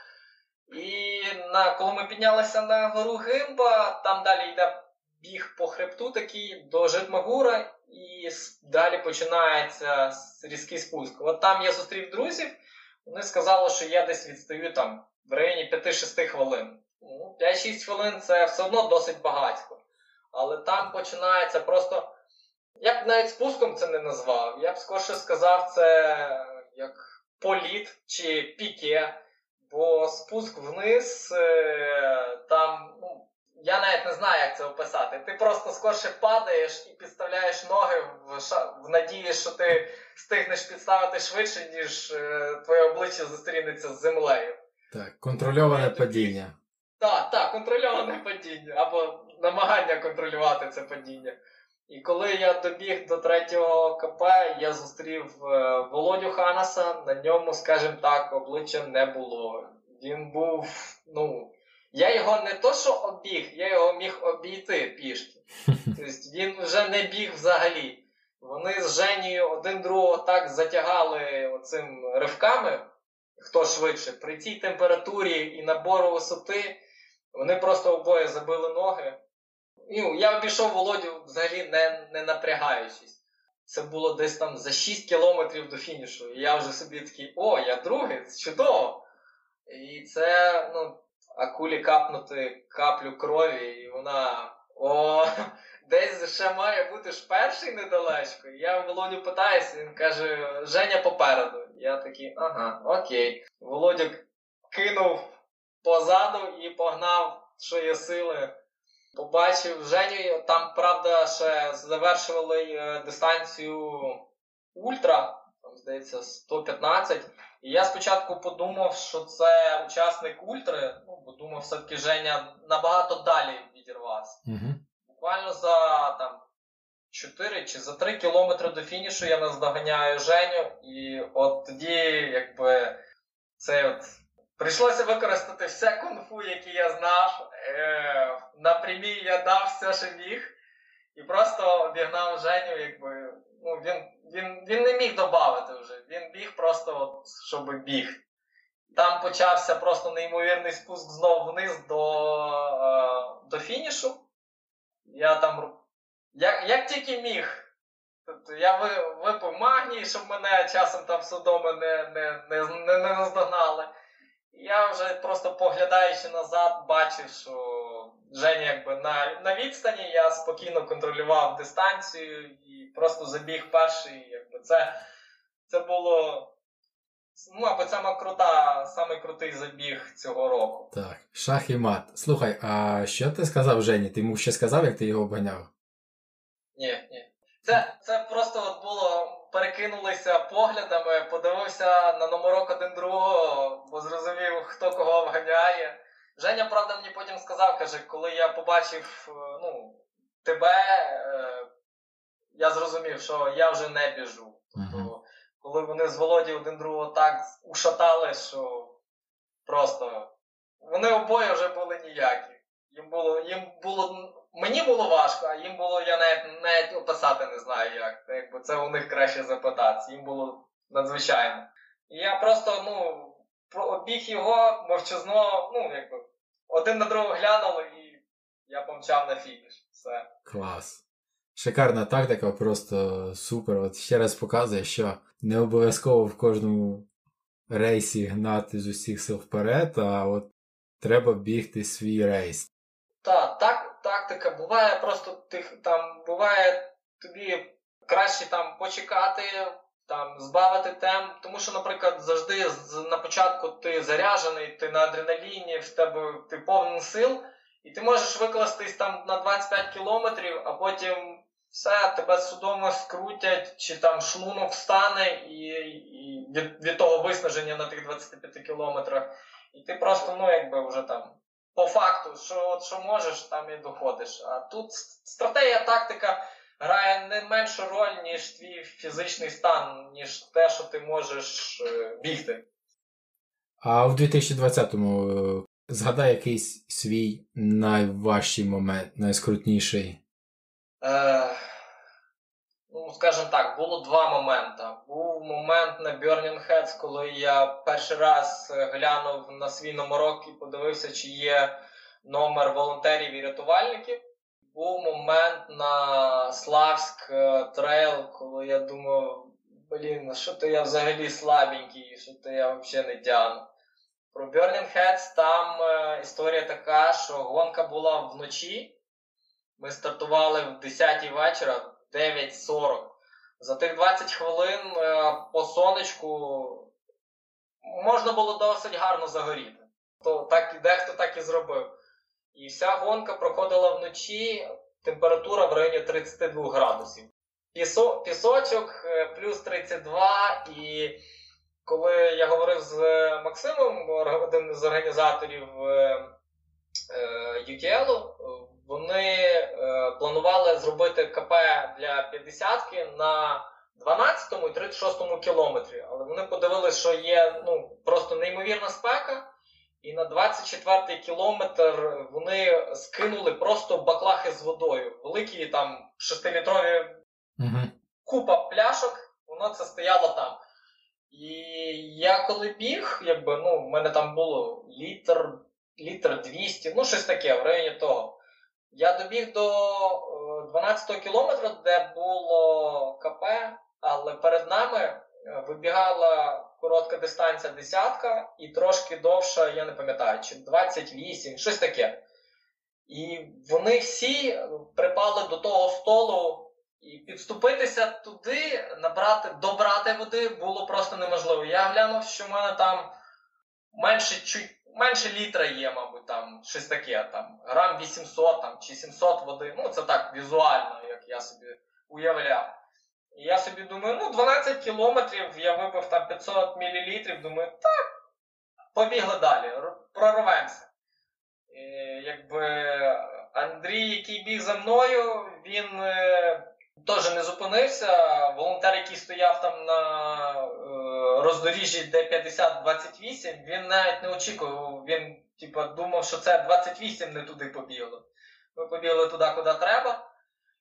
І на, коли ми піднялися на гору Гимба, там далі йде біг по хребту такий до Житмагура, і далі починається різкий спуск. От там я зустрів друзів, вони сказали, що я десь відстаю там в районі 5-6 хвилин. Ну, 5-6 хвилин це все одно досить багатько. Але там починається просто. Я б навіть спуском це не назвав. Я б скорше сказав, це як політ чи піке. Бо спуск вниз, е, там, ну, я навіть не знаю, як це описати. Ти просто скорше падаєш і підставляєш ноги в в надії, що ти встигнеш підставити швидше, ніж е, твоє обличчя зустрінеться з землею. Так, контрольоване падіння. Так, так, контрольоване падіння. Або намагання контролювати це падіння. І коли я добіг до третього КП, я зустрів е, Володю Ханаса. На ньому, скажімо так, обличчя не було. Він був, ну. Я його не то, що обіг, я його міг обійти пішки. Тобто він вже не біг взагалі. Вони з Женією один другого так затягали оцим ривками, хто швидше. При цій температурі і набору висоти вони просто обоє забили ноги. Ну, Я обійшов Володю взагалі не не напрягаючись. Це було десь там за 6 кілометрів до фінішу. І я вже собі такий, о, я другий, це чудово. І це, ну, акулі капнути каплю крові, і вона. О, десь ще має бути ж перший недалечко. Я Володю питаюся, він каже, Женя попереду. Я такий, ага, окей. Володя кинув позаду і погнав, що є сили. Побачив Женю, там, правда, ще завершували е, дистанцію Ультра, там, здається, 115. І я спочатку подумав, що це учасник Ультри, ну, бо думав, все-таки Женя набагато далі відірвався. Угу. Буквально за там, 4 чи за 3 кілометри до фінішу я наздоганяю Женю, і от тоді, якби, це от. Прийшлося використати все кунг-фу, яке я знав. Е, На прямій я дав все, що міг. І просто обігнав Женю, якби. Ну, він він, він не міг додати вже. Він біг просто, от, щоб біг. Там почався просто неймовірний спуск знову вниз до е, до фінішу. Я там. Як як тільки міг. Тобто я випив магній, щоб мене часом там судоми не, не, не, не наздогнали. Я вже просто поглядаючи назад, бачив, що Женя якби на на відстані, я спокійно контролював дистанцію і просто забіг перший. Якби Це це було ну, мабуть, сама крута, самий крутий забіг цього року. Так, шах і мат. Слухай, а що ти сказав Жені? Ти йому ще сказав, як ти його обганяв? Ні, ні. Це це просто от було перекинулися поглядами, подивився на номерок один другого, бо зрозумів, хто кого вганяє. Женя, правда, мені потім сказав, каже, коли я побачив е, ну, тебе, е, я зрозумів, що я вже не біжу. Тобто, коли вони з Володі один другого так ушатали, що просто вони обоє вже були ніякі. Їм було, їм було Мені було важко, а їм було, я навіть навіть описати не знаю як. Якби Це у них краще запитати. Їм було надзвичайно. І я просто, ну, обіг його мовчазно, ну, якби, один на другого глянули, і я помчав на фініш. Все. Клас. Шикарна тактика, просто супер. От ще раз показує, що не обов'язково в кожному рейсі гнати з усіх сил вперед, а от треба бігти свій рейс. Так, так, тактика. Буває просто тих там, буває тобі краще там почекати, там збавити темп. Тому що, наприклад, завжди на початку ти заряжений, ти на адреналіні, в тебе ти повний сил, і ти можеш викластись там на 25 кілометрів, а потім все, тебе судомо скрутять, чи там шлунок встане і і від, від того виснаження на тих 25 кілометрах. І ти просто, ну, якби вже там по факту, що що можеш, там і доходиш. А тут стратегія, тактика грає не меншу роль, ніж твій фізичний стан, ніж те, що ти можеш е, бігти. А в 2020-му е, згадай якийсь свій найважчий момент, найскрутніший. Е, ну, скажімо так, було два моменти. Був момент на Burning Heads, коли я перший раз глянув на свій номерок і подивився, чи є номер волонтерів і рятувальників. Був момент на Славськ е, трейл, коли я думав, блін, що то я взагалі слабенький, що то я взагалі не тягну. Про Burning Heads там е, історія така, що гонка була вночі. Ми стартували в 10 вечора, 9.40. За тих 20 хвилин е, по сонечку можна було досить гарно загоріти. То так, Дехто так і зробив. І вся гонка проходила вночі, температура в районі 32 градусів. Пісо, пісочок е, плюс 32. І коли я говорив з Максимом, один з організаторів е, UTL, вони е, планували зробити КП для 50-ки на 12 і 36 кілометрі. Але вони подивилися, що є ну, просто неймовірна спека. І на 24-й кілометр вони скинули просто баклахи з водою. Великі там 6-літрові угу. купа пляшок, воно це стояло там. І я коли біг, якби ну, в мене там було літр, літр 200, ну щось таке в районі того. Я добіг до 12 го кілометра, де було КП, але перед нами е, вибігала коротка дистанція десятка і трошки довша, я не пам'ятаю, чи 28, щось таке. І вони всі припали до того столу, і підступитися туди, набрати, добрати води було просто неможливо. Я глянув, що в мене там менше чуть менше літра є, мабуть, там щось таке, там грам 800 там, чи 700 води. Ну, це так візуально, як я собі уявляв. І я собі думаю, ну, 12 кілометрів, я випив там 500 мл, думаю, так, побігли далі, прорвемося. Якби Андрій, який біг за мною, він е, теж не зупинився. Волонтер, який стояв там на е, роздоріжжі, де 50-28, він навіть не очікував. Він типу, думав, що це 28 не туди побігло. Ми побігли туди, куди треба.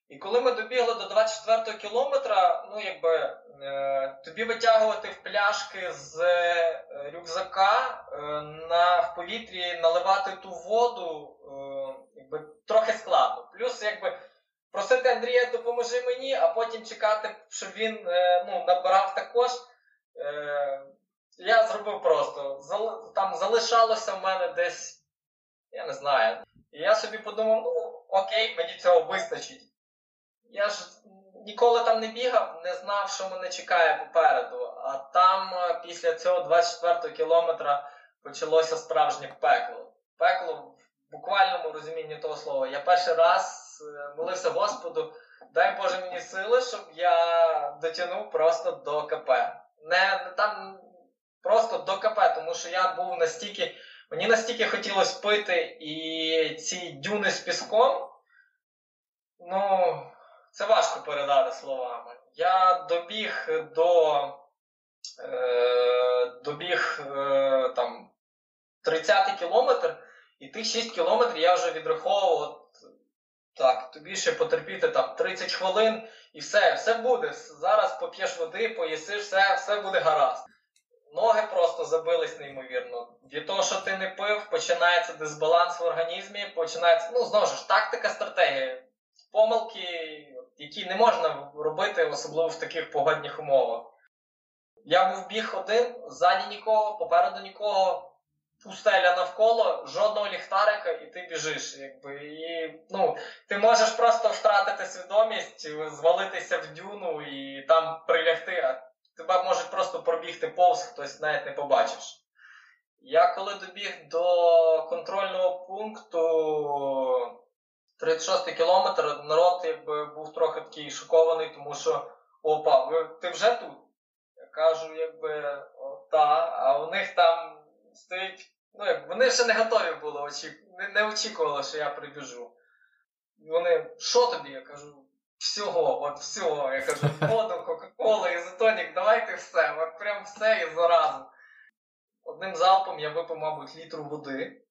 І коли ми добігли до 24 кілометра, ну якби е, тобі витягувати в пляшки з е, рюкзака е, на в повітрі наливати ту воду, е, якби трохи складно. Плюс, якби просити Андрія, допоможи мені, а потім чекати, щоб він е, ну, набирав також. Е, я зробив просто. Там залишалося в мене десь, я не знаю. І я собі подумав, ну окей, мені цього вистачить. Я ж ніколи там не бігав, не знав, що мене чекає попереду. А там е, після цього 24 кілометра почалося справжнє пекло. Пекло в буквальному розумінні того слова. Я перший раз молився Господу, дай Боже мені сили, щоб я дотягнув просто до КП. Не, не там просто до КП, тому що я був настільки. Мені настільки хотілося пити і ці дюни з піском. Ну, це важко передати словами. Я добіг до е, добіг е, там 30 кілометр, і тих 6 кілометрів я вже відраховував так, тобі ще потерпіти там 30 хвилин і все, все буде. Зараз поп'єш води, поїсиш, все все буде гаразд. Ноги просто забились неймовірно. Від того, що ти не пив, починається дисбаланс в організмі, починається, ну, знову ж, тактика, стратегія. Помилки, які не можна робити, особливо в таких погодних умовах. Я був біг один, ззаді нікого, попереду нікого пустеля навколо, жодного ліхтарика, і ти біжиш. Якби. І, ну, Ти можеш просто втратити свідомість, звалитися в дюну і там прилягти, а тебе можуть просто пробігти повз, хтось навіть не побачиш. Я коли добіг до контрольного пункту 36 кілометр, народ якби, був трохи такий шокований, тому що опа, ти вже тут? Я кажу, якби, та, а у них там стоїть Ну, як вони ще не готові були, очі... не, не очікували, що я прибіжу. Вони, що тобі? Я кажу, всього, от всього. Я кажу, воду, Кока-Кола, ізотонік, давайте все, от прям все і заразу. Одним залпом я випив, мабуть, літру води.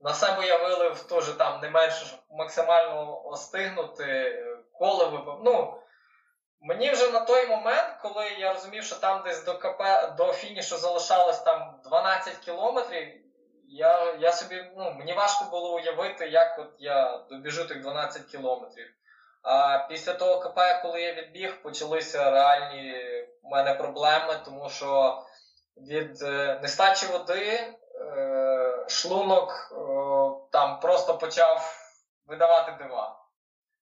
На себе я вилив теж там не менше, щоб максимально остигнути, коли випив. Ну, Мені вже на той момент, коли я розумів, що там десь до КП до фінішу залишалось там 12 кілометрів, я я собі, ну, мені важко було уявити, як от я добіжу тих 12 кілометрів. А після того КП, коли я відбіг, почалися реальні у мене проблеми, тому що від е, нестачі води е, шлунок е, там просто почав видавати дива.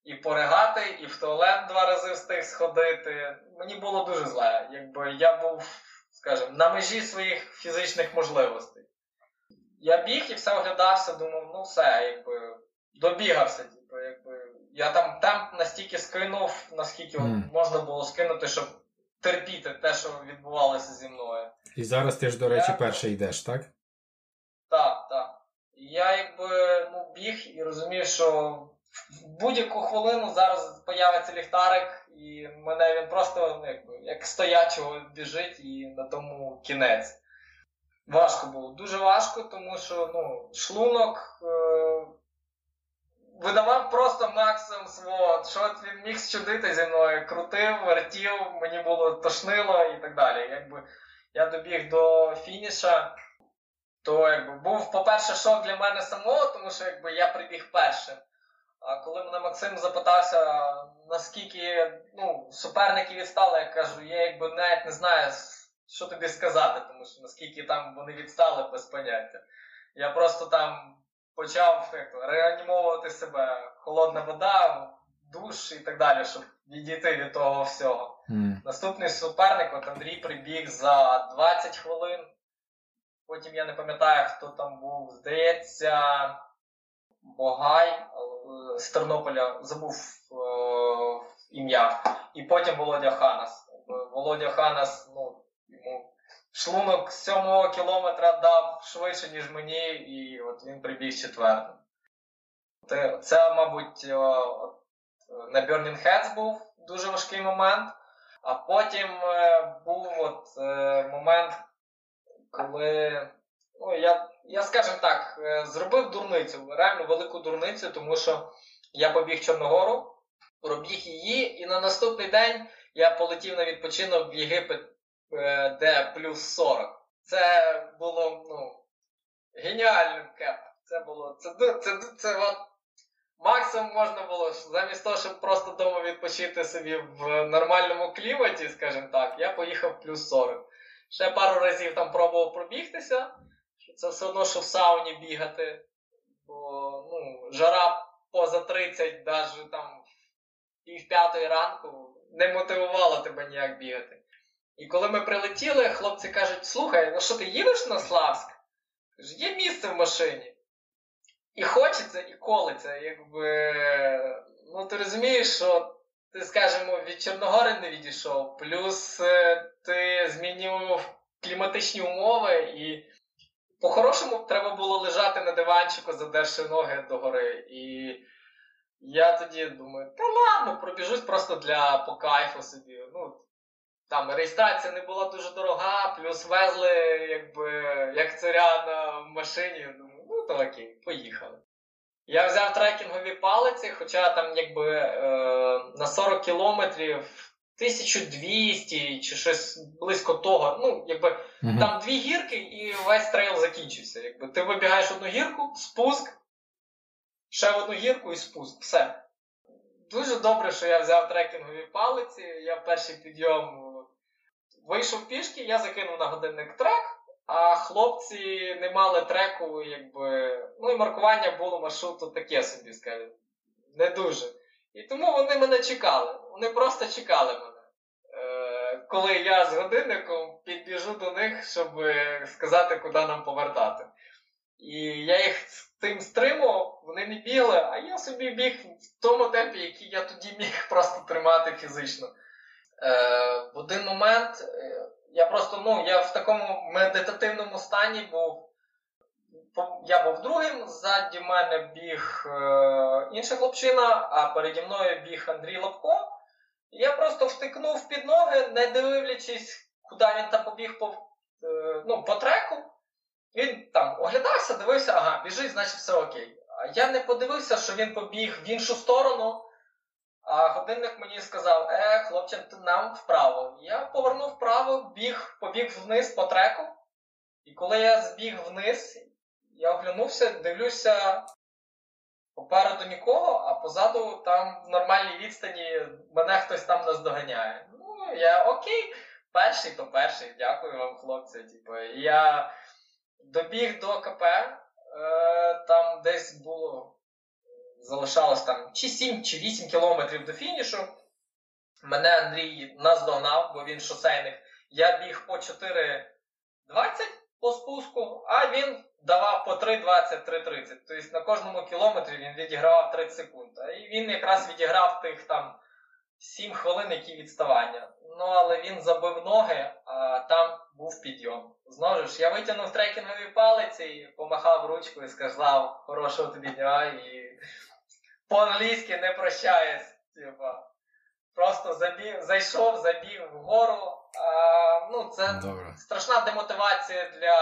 І поригати, і в туалет два рази встиг сходити. Мені було дуже зле. Якби я був, скажімо, на межі своїх фізичних можливостей. Я біг і все оглядався, думав, ну все, якби добігався. Типу, якби. Я там темп настільки скинув, наскільки mm. можна було скинути, щоб терпіти те, що відбувалося зі мною. І зараз ти ж, до речі, я... перший йдеш, так? Так, так. Я якби ну, біг і розумів, що в будь-яку хвилину зараз появиться ліхтарик, і мене він просто ну, якби, як стоячого біжить, і на тому кінець. Важко було, дуже важко, тому що ну, шлунок е- видавав просто максимум свого, що він міг щудити зі мною, крутив, вертів, мені було тошнило і так далі. Якби я добіг до фініша, то якби був, по-перше, шок для мене самого, тому що якби я прибіг першим. А коли мене Максим запитався, наскільки ну, суперники відстали, я кажу, я якби навіть не знаю, що тобі сказати, тому що наскільки там вони відстали без поняття. Я просто там почав як, реанімовувати себе, холодна вода, душ і так далі, щоб відійти від того всього. Mm. Наступний суперник, от Андрій прибіг за 20 хвилин. Потім я не пам'ятаю, хто там був. Здається, Богай з Тернополя забув е, ім'я. І потім Володя Ханас. Володя Ханас, шлунок з сьомого кілометра дав швидше, ніж мені, і от він прибіг четвертим. Це, мабуть, на Burning Heads був дуже важкий момент. А потім е, був от е, момент, коли ну, я, я скажімо так, е, зробив дурницю, реально велику дурницю, тому що я побіг Чорногору, пробіг її, і на наступний день я полетів на відпочинок в Єгипет, де плюс 40. Це було ну, геніальним кеп. Це було. Це, це, це, це от Максимум можна було замість того, щоб просто вдома відпочити собі в нормальному кліматі, скажімо так, я поїхав плюс 40. Ще пару разів там пробував пробігтися. Це все одно, що в сауні бігати. Бо ну, жара поза 30, навіть там пів п'ятої ранку, не мотивувала тебе ніяк бігати. І коли ми прилетіли, хлопці кажуть: слухай, ну що ти їдеш на Славськ? Кажу, є місце в машині. І хочеться, і колиться. Якби, ну ти розумієш, що ти, скажімо, від Чорногори не відійшов, плюс е, ти змінював кліматичні умови, і по-хорошому треба було лежати на диванчику, задерши ноги догори. І я тоді думаю, та ладно, пробіжусь просто для по кайфу собі. Ну, там реєстрація не була дуже дорога, плюс везли, якби, як царя на машині. Думаю, ну то окей, поїхали. Я взяв трекінгові палиці, хоча там якби е, на 40 кілометрів 1200 чи щось близько того. Ну, якби mm там дві гірки і весь трейл закінчився. Якби Ти вибігаєш одну гірку, спуск, ще в одну гірку і спуск. Все. Дуже добре, що я взяв трекінгові палиці. Я перший підйом вийшов пішки, я закинув на годинник трек, а хлопці не мали треку, якби. Ну і маркування було маршруту таке собі, скажімо. Не дуже. І тому вони мене чекали. Вони просто чекали мене. Е, Коли я з годинником підбіжу до них, щоб сказати, куди нам повертати. І я їх тим стримував, вони не бігли, а я собі біг в тому темпі, який я тоді міг просто тримати фізично. Е, В один момент е, я просто ну, я в такому медитативному стані був. Я був другим, ззаді мене біг е, інша хлопчина, а переді мною біг Андрій Лобко. я просто втикнув під ноги, не дивлячись, куди він там побіг по е, ну, по треку. Він там оглядався, дивився, ага, біжить, значить все окей. А я не подивився, що він побіг в іншу сторону. А годинник мені сказав: е, хлопче, нам вправо. Я повернув вправо, біг, побіг вниз по треку. І коли я збіг вниз, я оглянувся, дивлюся попереду нікого, а позаду там в нормальній відстані мене хтось там наздоганяє. Ну, я окей, перший то перший, дякую вам, хлопці. Типу, я добіг до КП, е, там десь було залишалось там чи 7, чи 8 кілометрів до фінішу. Мене Андрій наздогнав, бо він шосейник. Я біг по 4.20 по спуску, а він давав по 3.20-3.30. Тобто на кожному кілометрі він відігравав 30 секунд. І він якраз відіграв тих там 7 хвилин, які відставання. Ну, але він забив ноги, а там був підйом. Знову ж, я витягнув трекінгові палиці, помахав ручкою і сказав хорошого тобі дня і по-англійськи не прощаюсь. Типа. Просто забіг, зайшов, забіг вгору. А, ну, Це Добре. страшна демотивація для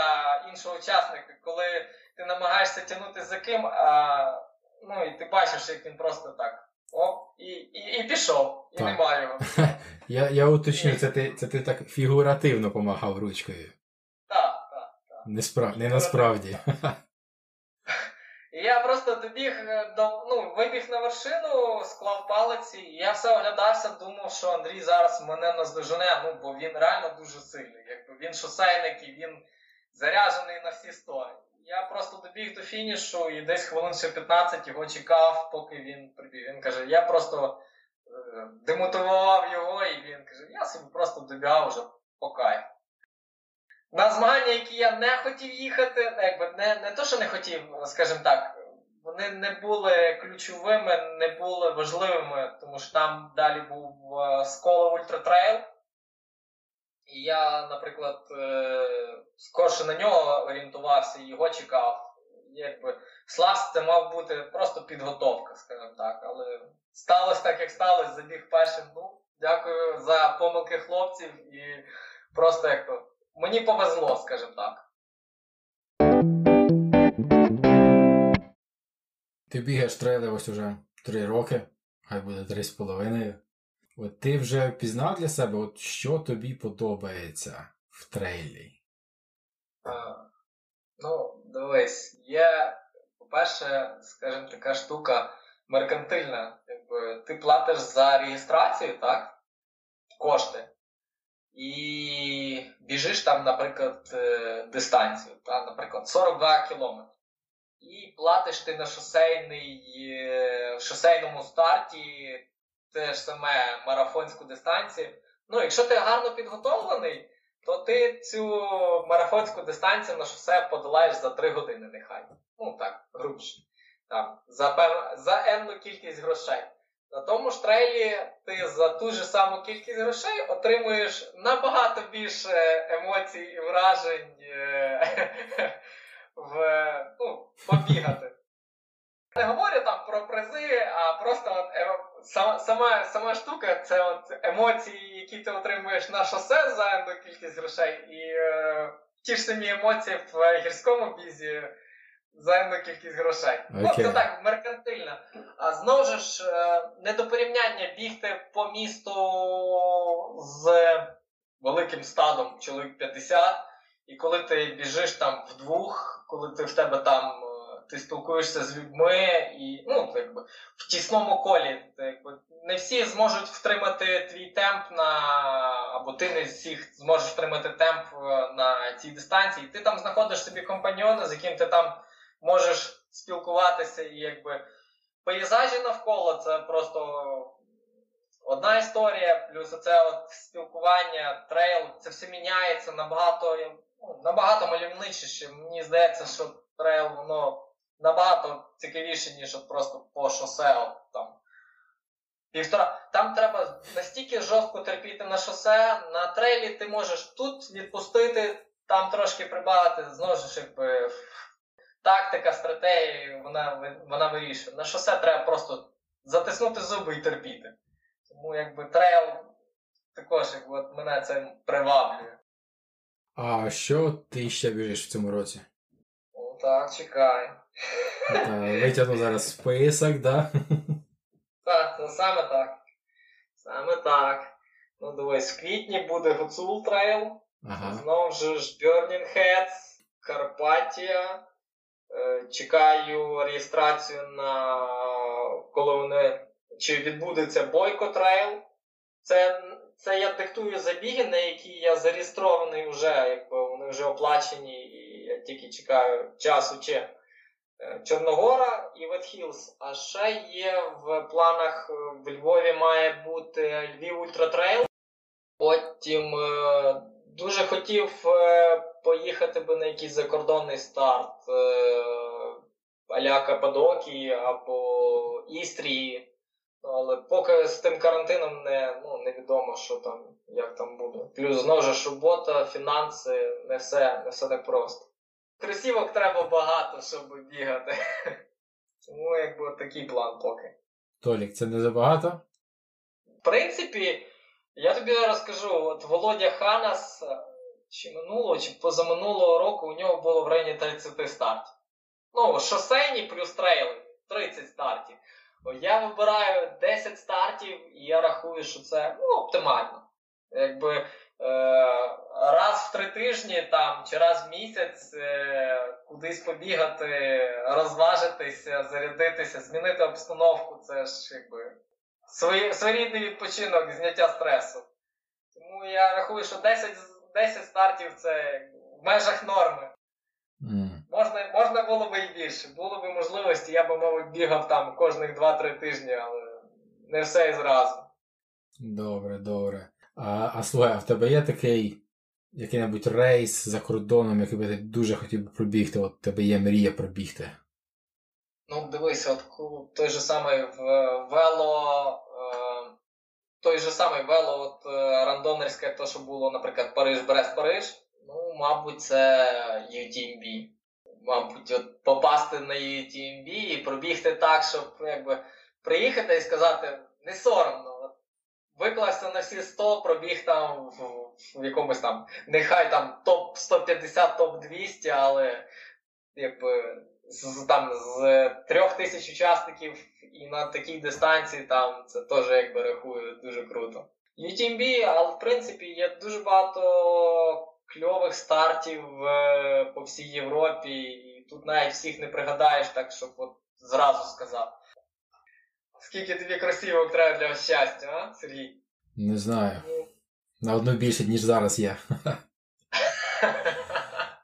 іншого учасника, коли ти намагаєшся тягнути за ким, а, ну, і ти бачиш, як він просто так. Оп, і і, і пішов, і Так. немає його. Я, я уточню, це ти, це ти так фігуративно помахав ручкою. Так, так. Не, спра... не насправді. І я просто добіг е, до ну, вибіг на вершину, склав палиці, і я все оглядався, думав, що Андрій зараз мене наздожене, ну бо він реально дуже сильний. Якби він шосейник і він заряджений на всі сто. Я просто добіг до фінішу і десь хвилин ще 15 його чекав, поки він прибіг. Він каже, я просто е, демотивував його, і він каже, я собі просто добігав вже по кайфу. На змагання, які я не хотів їхати, ну, якби не, не то, що не хотів, скажімо так, вони не були ключовими, не були важливими, тому що там далі був е, Skole Ultra Trail. І я, наприклад, е, скорше на нього орієнтувався і його чекав. Якби Славс це мав бути просто підготовка, скажімо так. Але сталося так, як сталося, забіг першим. Ну, дякую за помилки хлопців і просто як то. Мені повезло, скажімо так. Ти бігаєш трейли ось уже три роки, хай буде три з половиною. От ти вже пізнав для себе, от що тобі подобається в трейлі? А, ну, дивись, є, по-перше, скажімо, така штука меркантильна. Якби ти платиш за реєстрацію, так? Кошти. І біжиш там, наприклад, е, дистанцію, та, наприклад, 42 кілометри. І платиш ти на шосейний, е, шосейному старті те ж саме марафонську дистанцію. Ну, якщо ти гарно підготовлений, то ти цю марафонську дистанцію на шосе подолаєш за 3 години, нехай. Ну так, грубше. Там, за, за енну кількість грошей. На тому ж трейлі ти за ту ж саму кількість грошей отримуєш набагато більше емоцій і вражень е, в, ну, побігати. Не говорю там про призи, а просто от, е, сама, сама, сама штука це от емоції, які ти отримуєш на шосе за кількість грошей, і е, ті ж самі емоції в гірському бізі за енну кількість грошей. Ну, це так, меркантильно. А знову ж е, не до порівняння бігти по місту з великим стадом чоловік 50, і коли ти біжиш там вдвох, коли ти в тебе там е, ти спілкуєшся з людьми, і ну, якби, в тісному колі, якби, не всі зможуть втримати твій темп на або ти не всіх зможеш втримати темп е, на цій дистанції. Ти там знаходиш собі компаньйона, з яким ти там можеш спілкуватися, і якби пейзажі навколо це просто одна історія, плюс оце от спілкування, трейл, це все міняється набагато, ну, набагато мальовничіше. Мені здається, що трейл воно набагато цікавіше, ніж от просто по шосе. От, там. Півтора. Там треба настільки жорстко терпіти на шосе, на трейлі ти можеш тут відпустити, там трошки прибавити, знову ж якби тактика, стратегія, вона, вона вирішує. На шосе треба просто затиснути зуби і терпіти. Тому якби трейл також якби, от мене це приваблює. А що ти ще біжиш в цьому році? Ну так, чекай. Витягну зараз список, да? Так, це саме так. Саме так. Ну, дивись, в квітні буде Гуцул Trail. Ага. Знову ж ж Burning Heads, Карпатія. Е, Чекаю реєстрацію на коли вони чи відбудеться Бойко Trail. Це, це я диктую забіги, на які я зареєстрований вже, якби вони вже оплачені, і я тільки чекаю часу чи е, Чорногора і Wet Hills. А ще є в планах е, в Львові має бути Львів Ultra Trail. Потім дуже хотів е, поїхати би на якийсь закордонний старт е, аля Каппадокії або Істрії. Але поки з тим карантином не, ну, невідомо, що там, як там буде. Плюс знову ж робота, фінанси, не все, не все так просто. Кросівок треба багато, щоб бігати. Тому якби такий план поки. Толік, це не забагато? В принципі, я тобі розкажу, от Володя Ханас е, чи минулого, чи позаминулого року у нього було в районі 30 стартів. Ну, шосейні плюс трейли, 30 стартів. Я вибираю 10 стартів, і я рахую, що це ну, оптимально. Якби е, раз в три тижні там, чи раз в місяць е, кудись побігати, розважитися, зарядитися, змінити обстановку, це ж якби свої, своєрідний відпочинок, зняття стресу. Тому я рахую, що 10, 10 стартів це в межах норми. М. Можна, можна було би і більше. Було б можливості, я би, мабуть, бігав там кожних 2-3 тижні, але не все і зразу. Добре, добре. А, а слухай, а в тебе є такий який-небудь рейс за кордоном, який би ти дуже хотів би пробігти, от тебе є мрія пробігти. Ну, дивись, от той же самий вело. Е, той же самий вело, от е, рандонерське, то, що було, наприклад, Париж, Брест, Париж. Ну, мабуть, це UTMB. Мабуть, от попасти на UTMB і пробігти так, щоб якби приїхати і сказати, не соромно. От, Викласти на всі 100, пробіг там в, в якомусь там, нехай там топ 150, топ 200, але якби з, з- там з трьох тисяч учасників і на такій дистанції там це теж якби рахую дуже круто. UTMB, але в принципі є дуже багато кльових стартів е, по всій Європі, і тут навіть всіх не пригадаєш, так щоб от зразу сказав. Скільки тобі кросівок треба для щастя, а, Сергій? Не знаю. Ну, На одну більше, ніж зараз.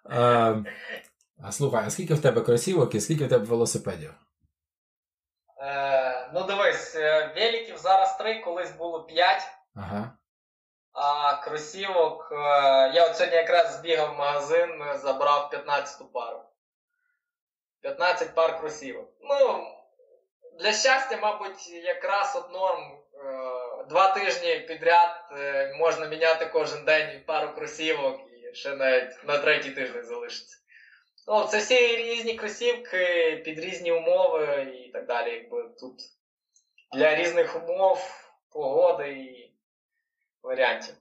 А, а слухай, а скільки в тебе кросівок і скільки в тебе велосипедів? Е, ну дивись, е, великів зараз три, колись було п'ять. Ага. А кросівок. е, Я от сьогодні якраз збігав в магазин, е, забрав 15 пару. 15 пар кросівок. Ну, для щастя, мабуть, якраз от норм. Два тижні підряд можна міняти кожен день пару кросівок і ще навіть на третій тиждень залишиться. Ну, це всі різні кросівки під різні умови і так далі. Якби тут для різних умов, погоди і варіантів.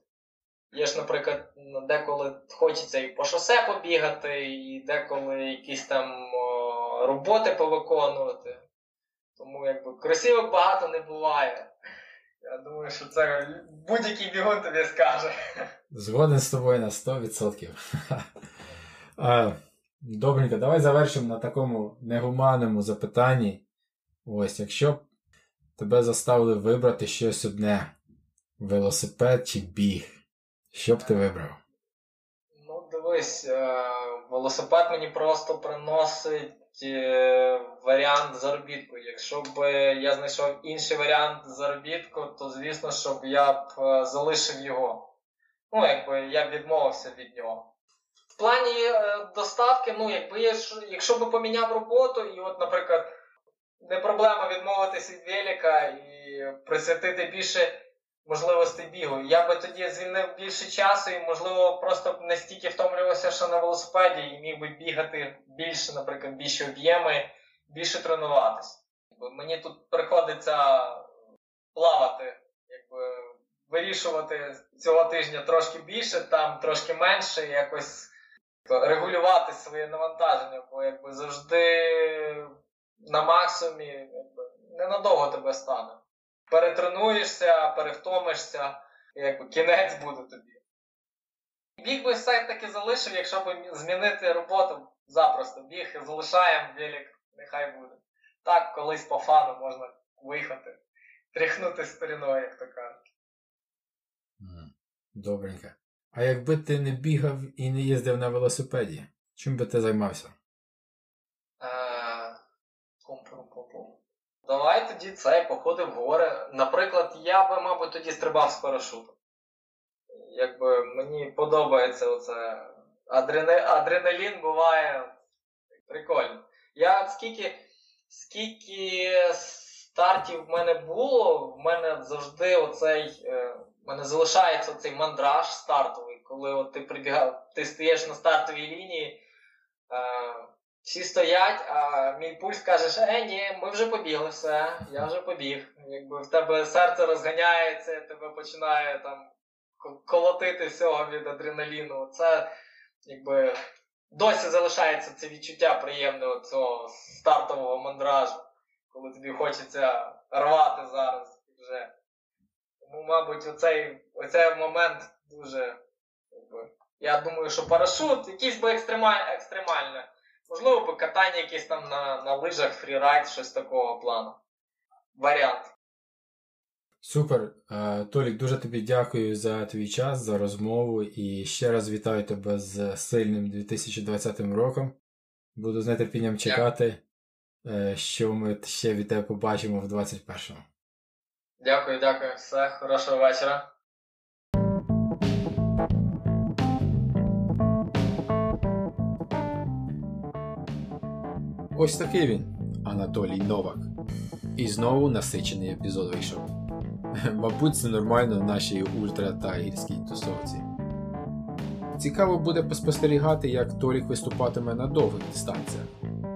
Є ж, наприклад, ну, деколи хочеться і по шосе побігати, і деколи якісь там о, роботи повиконувати. Тому якби кросівок багато не буває. Я думаю, що це будь-який бігун тобі скаже. Згоден з тобою на 100%. Добренько, давай завершимо на такому негуманному запитанні. Ось, якщо б тебе заставили вибрати щось одне: велосипед чи біг, що б ти вибрав? Ну, дивись, е, велосипед мені просто приносить е, варіант заробітку. Якщо б я знайшов інший варіант заробітку, то звісно, щоб я б е, залишив його. Ну, якби я б відмовився від нього. В плані е, доставки, ну, якби я якщо б поміняв роботу, і от, наприклад, не проблема відмовитись від велика і присвятити більше можливостей бігу. Я би тоді звільнив більше часу і, можливо, просто б не стільки втомлювався, що на велосипеді, і міг би бігати більше, наприклад, більше об'єми, більше тренуватися. Мені тут приходиться плавати, якби вирішувати цього тижня трошки більше, там трошки менше, якось регулювати своє навантаження, бо якби завжди на максимумі ненадовго тебе стане. перетренуєшся, перевтомишся, якби кінець буде тобі. Біг би все-таки залишив, якщо б змінити роботу запросто. Біг залишаємо велик, нехай буде. Так, колись по фану можна виїхати, тряхнути старіною, як то кажуть. Добренько. А якби ти не бігав і не їздив на велосипеді, чим би ти займався? Е, Давай тоді цей походив в гори. Наприклад, я би, мабуть, тоді стрибав з парашутом. Якби мені подобається оце. Адрене... Адреналін буває прикольно. Я скільки, скільки стартів в мене було, в мене завжди оцей. В мене залишається цей мандраж стартовий, коли от ти прибігав, ти стоїш на стартовій лінії. Е, всі стоять, а мій пульс каже, е, ні, ми вже побігли, все, я вже побіг. Якби в тебе серце розганяється, тебе починає там колотити всього від адреналіну. Це якби досі залишається це відчуття приємного цього стартового мандражу, коли тобі хочеться рвати зараз вже. Тому, мабуть, оцей, оцей момент дуже. Я думаю, що парашут, якийсь би екстремаль, екстремальне. Можливо, би катання якесь там на, на лижах, фрірайд, щось такого плану. Варіант. Супер. Е, Толік, дуже тобі дякую за твій час, за розмову і ще раз вітаю тебе з сильним 2020 роком. Буду з нетерпінням чекати, е, що ми ще від тебе побачимо в 21-му. Дякую, дякую. Все, хорошого вечора. Ось такий він, Анатолій Новак. І знову насичений епізод вийшов. Мабуть, це нормально в нашій ультра тусовці. Цікаво буде поспостерігати, як Толік виступатиме на довгих дистанціях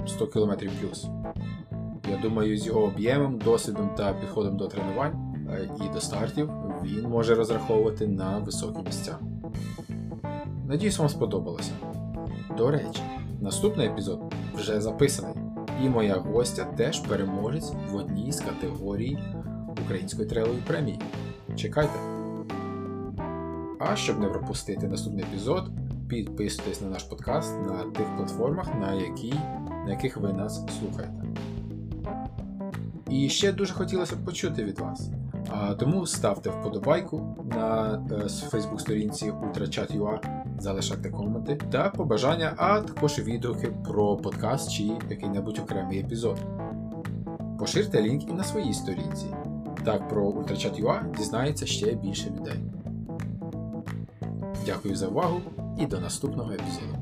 100 км. Я думаю, з його об'ємом, досвідом та підходом до тренувань е, і до стартів він може розраховувати на високі місця. Надіюсь, вам сподобалося. До речі, наступний епізод вже записаний, і моя гостя теж переможець в одній з категорій Української трейлової премії. Чекайте! А щоб не пропустити наступний епізод, підписуйтесь на наш подкаст на тих платформах, на, які, на яких ви нас слухаєте. І ще дуже хотілося б почути від вас. Тому ставте вподобайку на фейсбук-сторінці ultrachat.ua, залишайте коменти та побажання, а також відгуки про подкаст чи який-небудь окремий епізод. Поширте лінк і на своїй сторінці. Так про UltraChat.ua дізнається ще більше людей. Дякую за увагу і до наступного епізоду.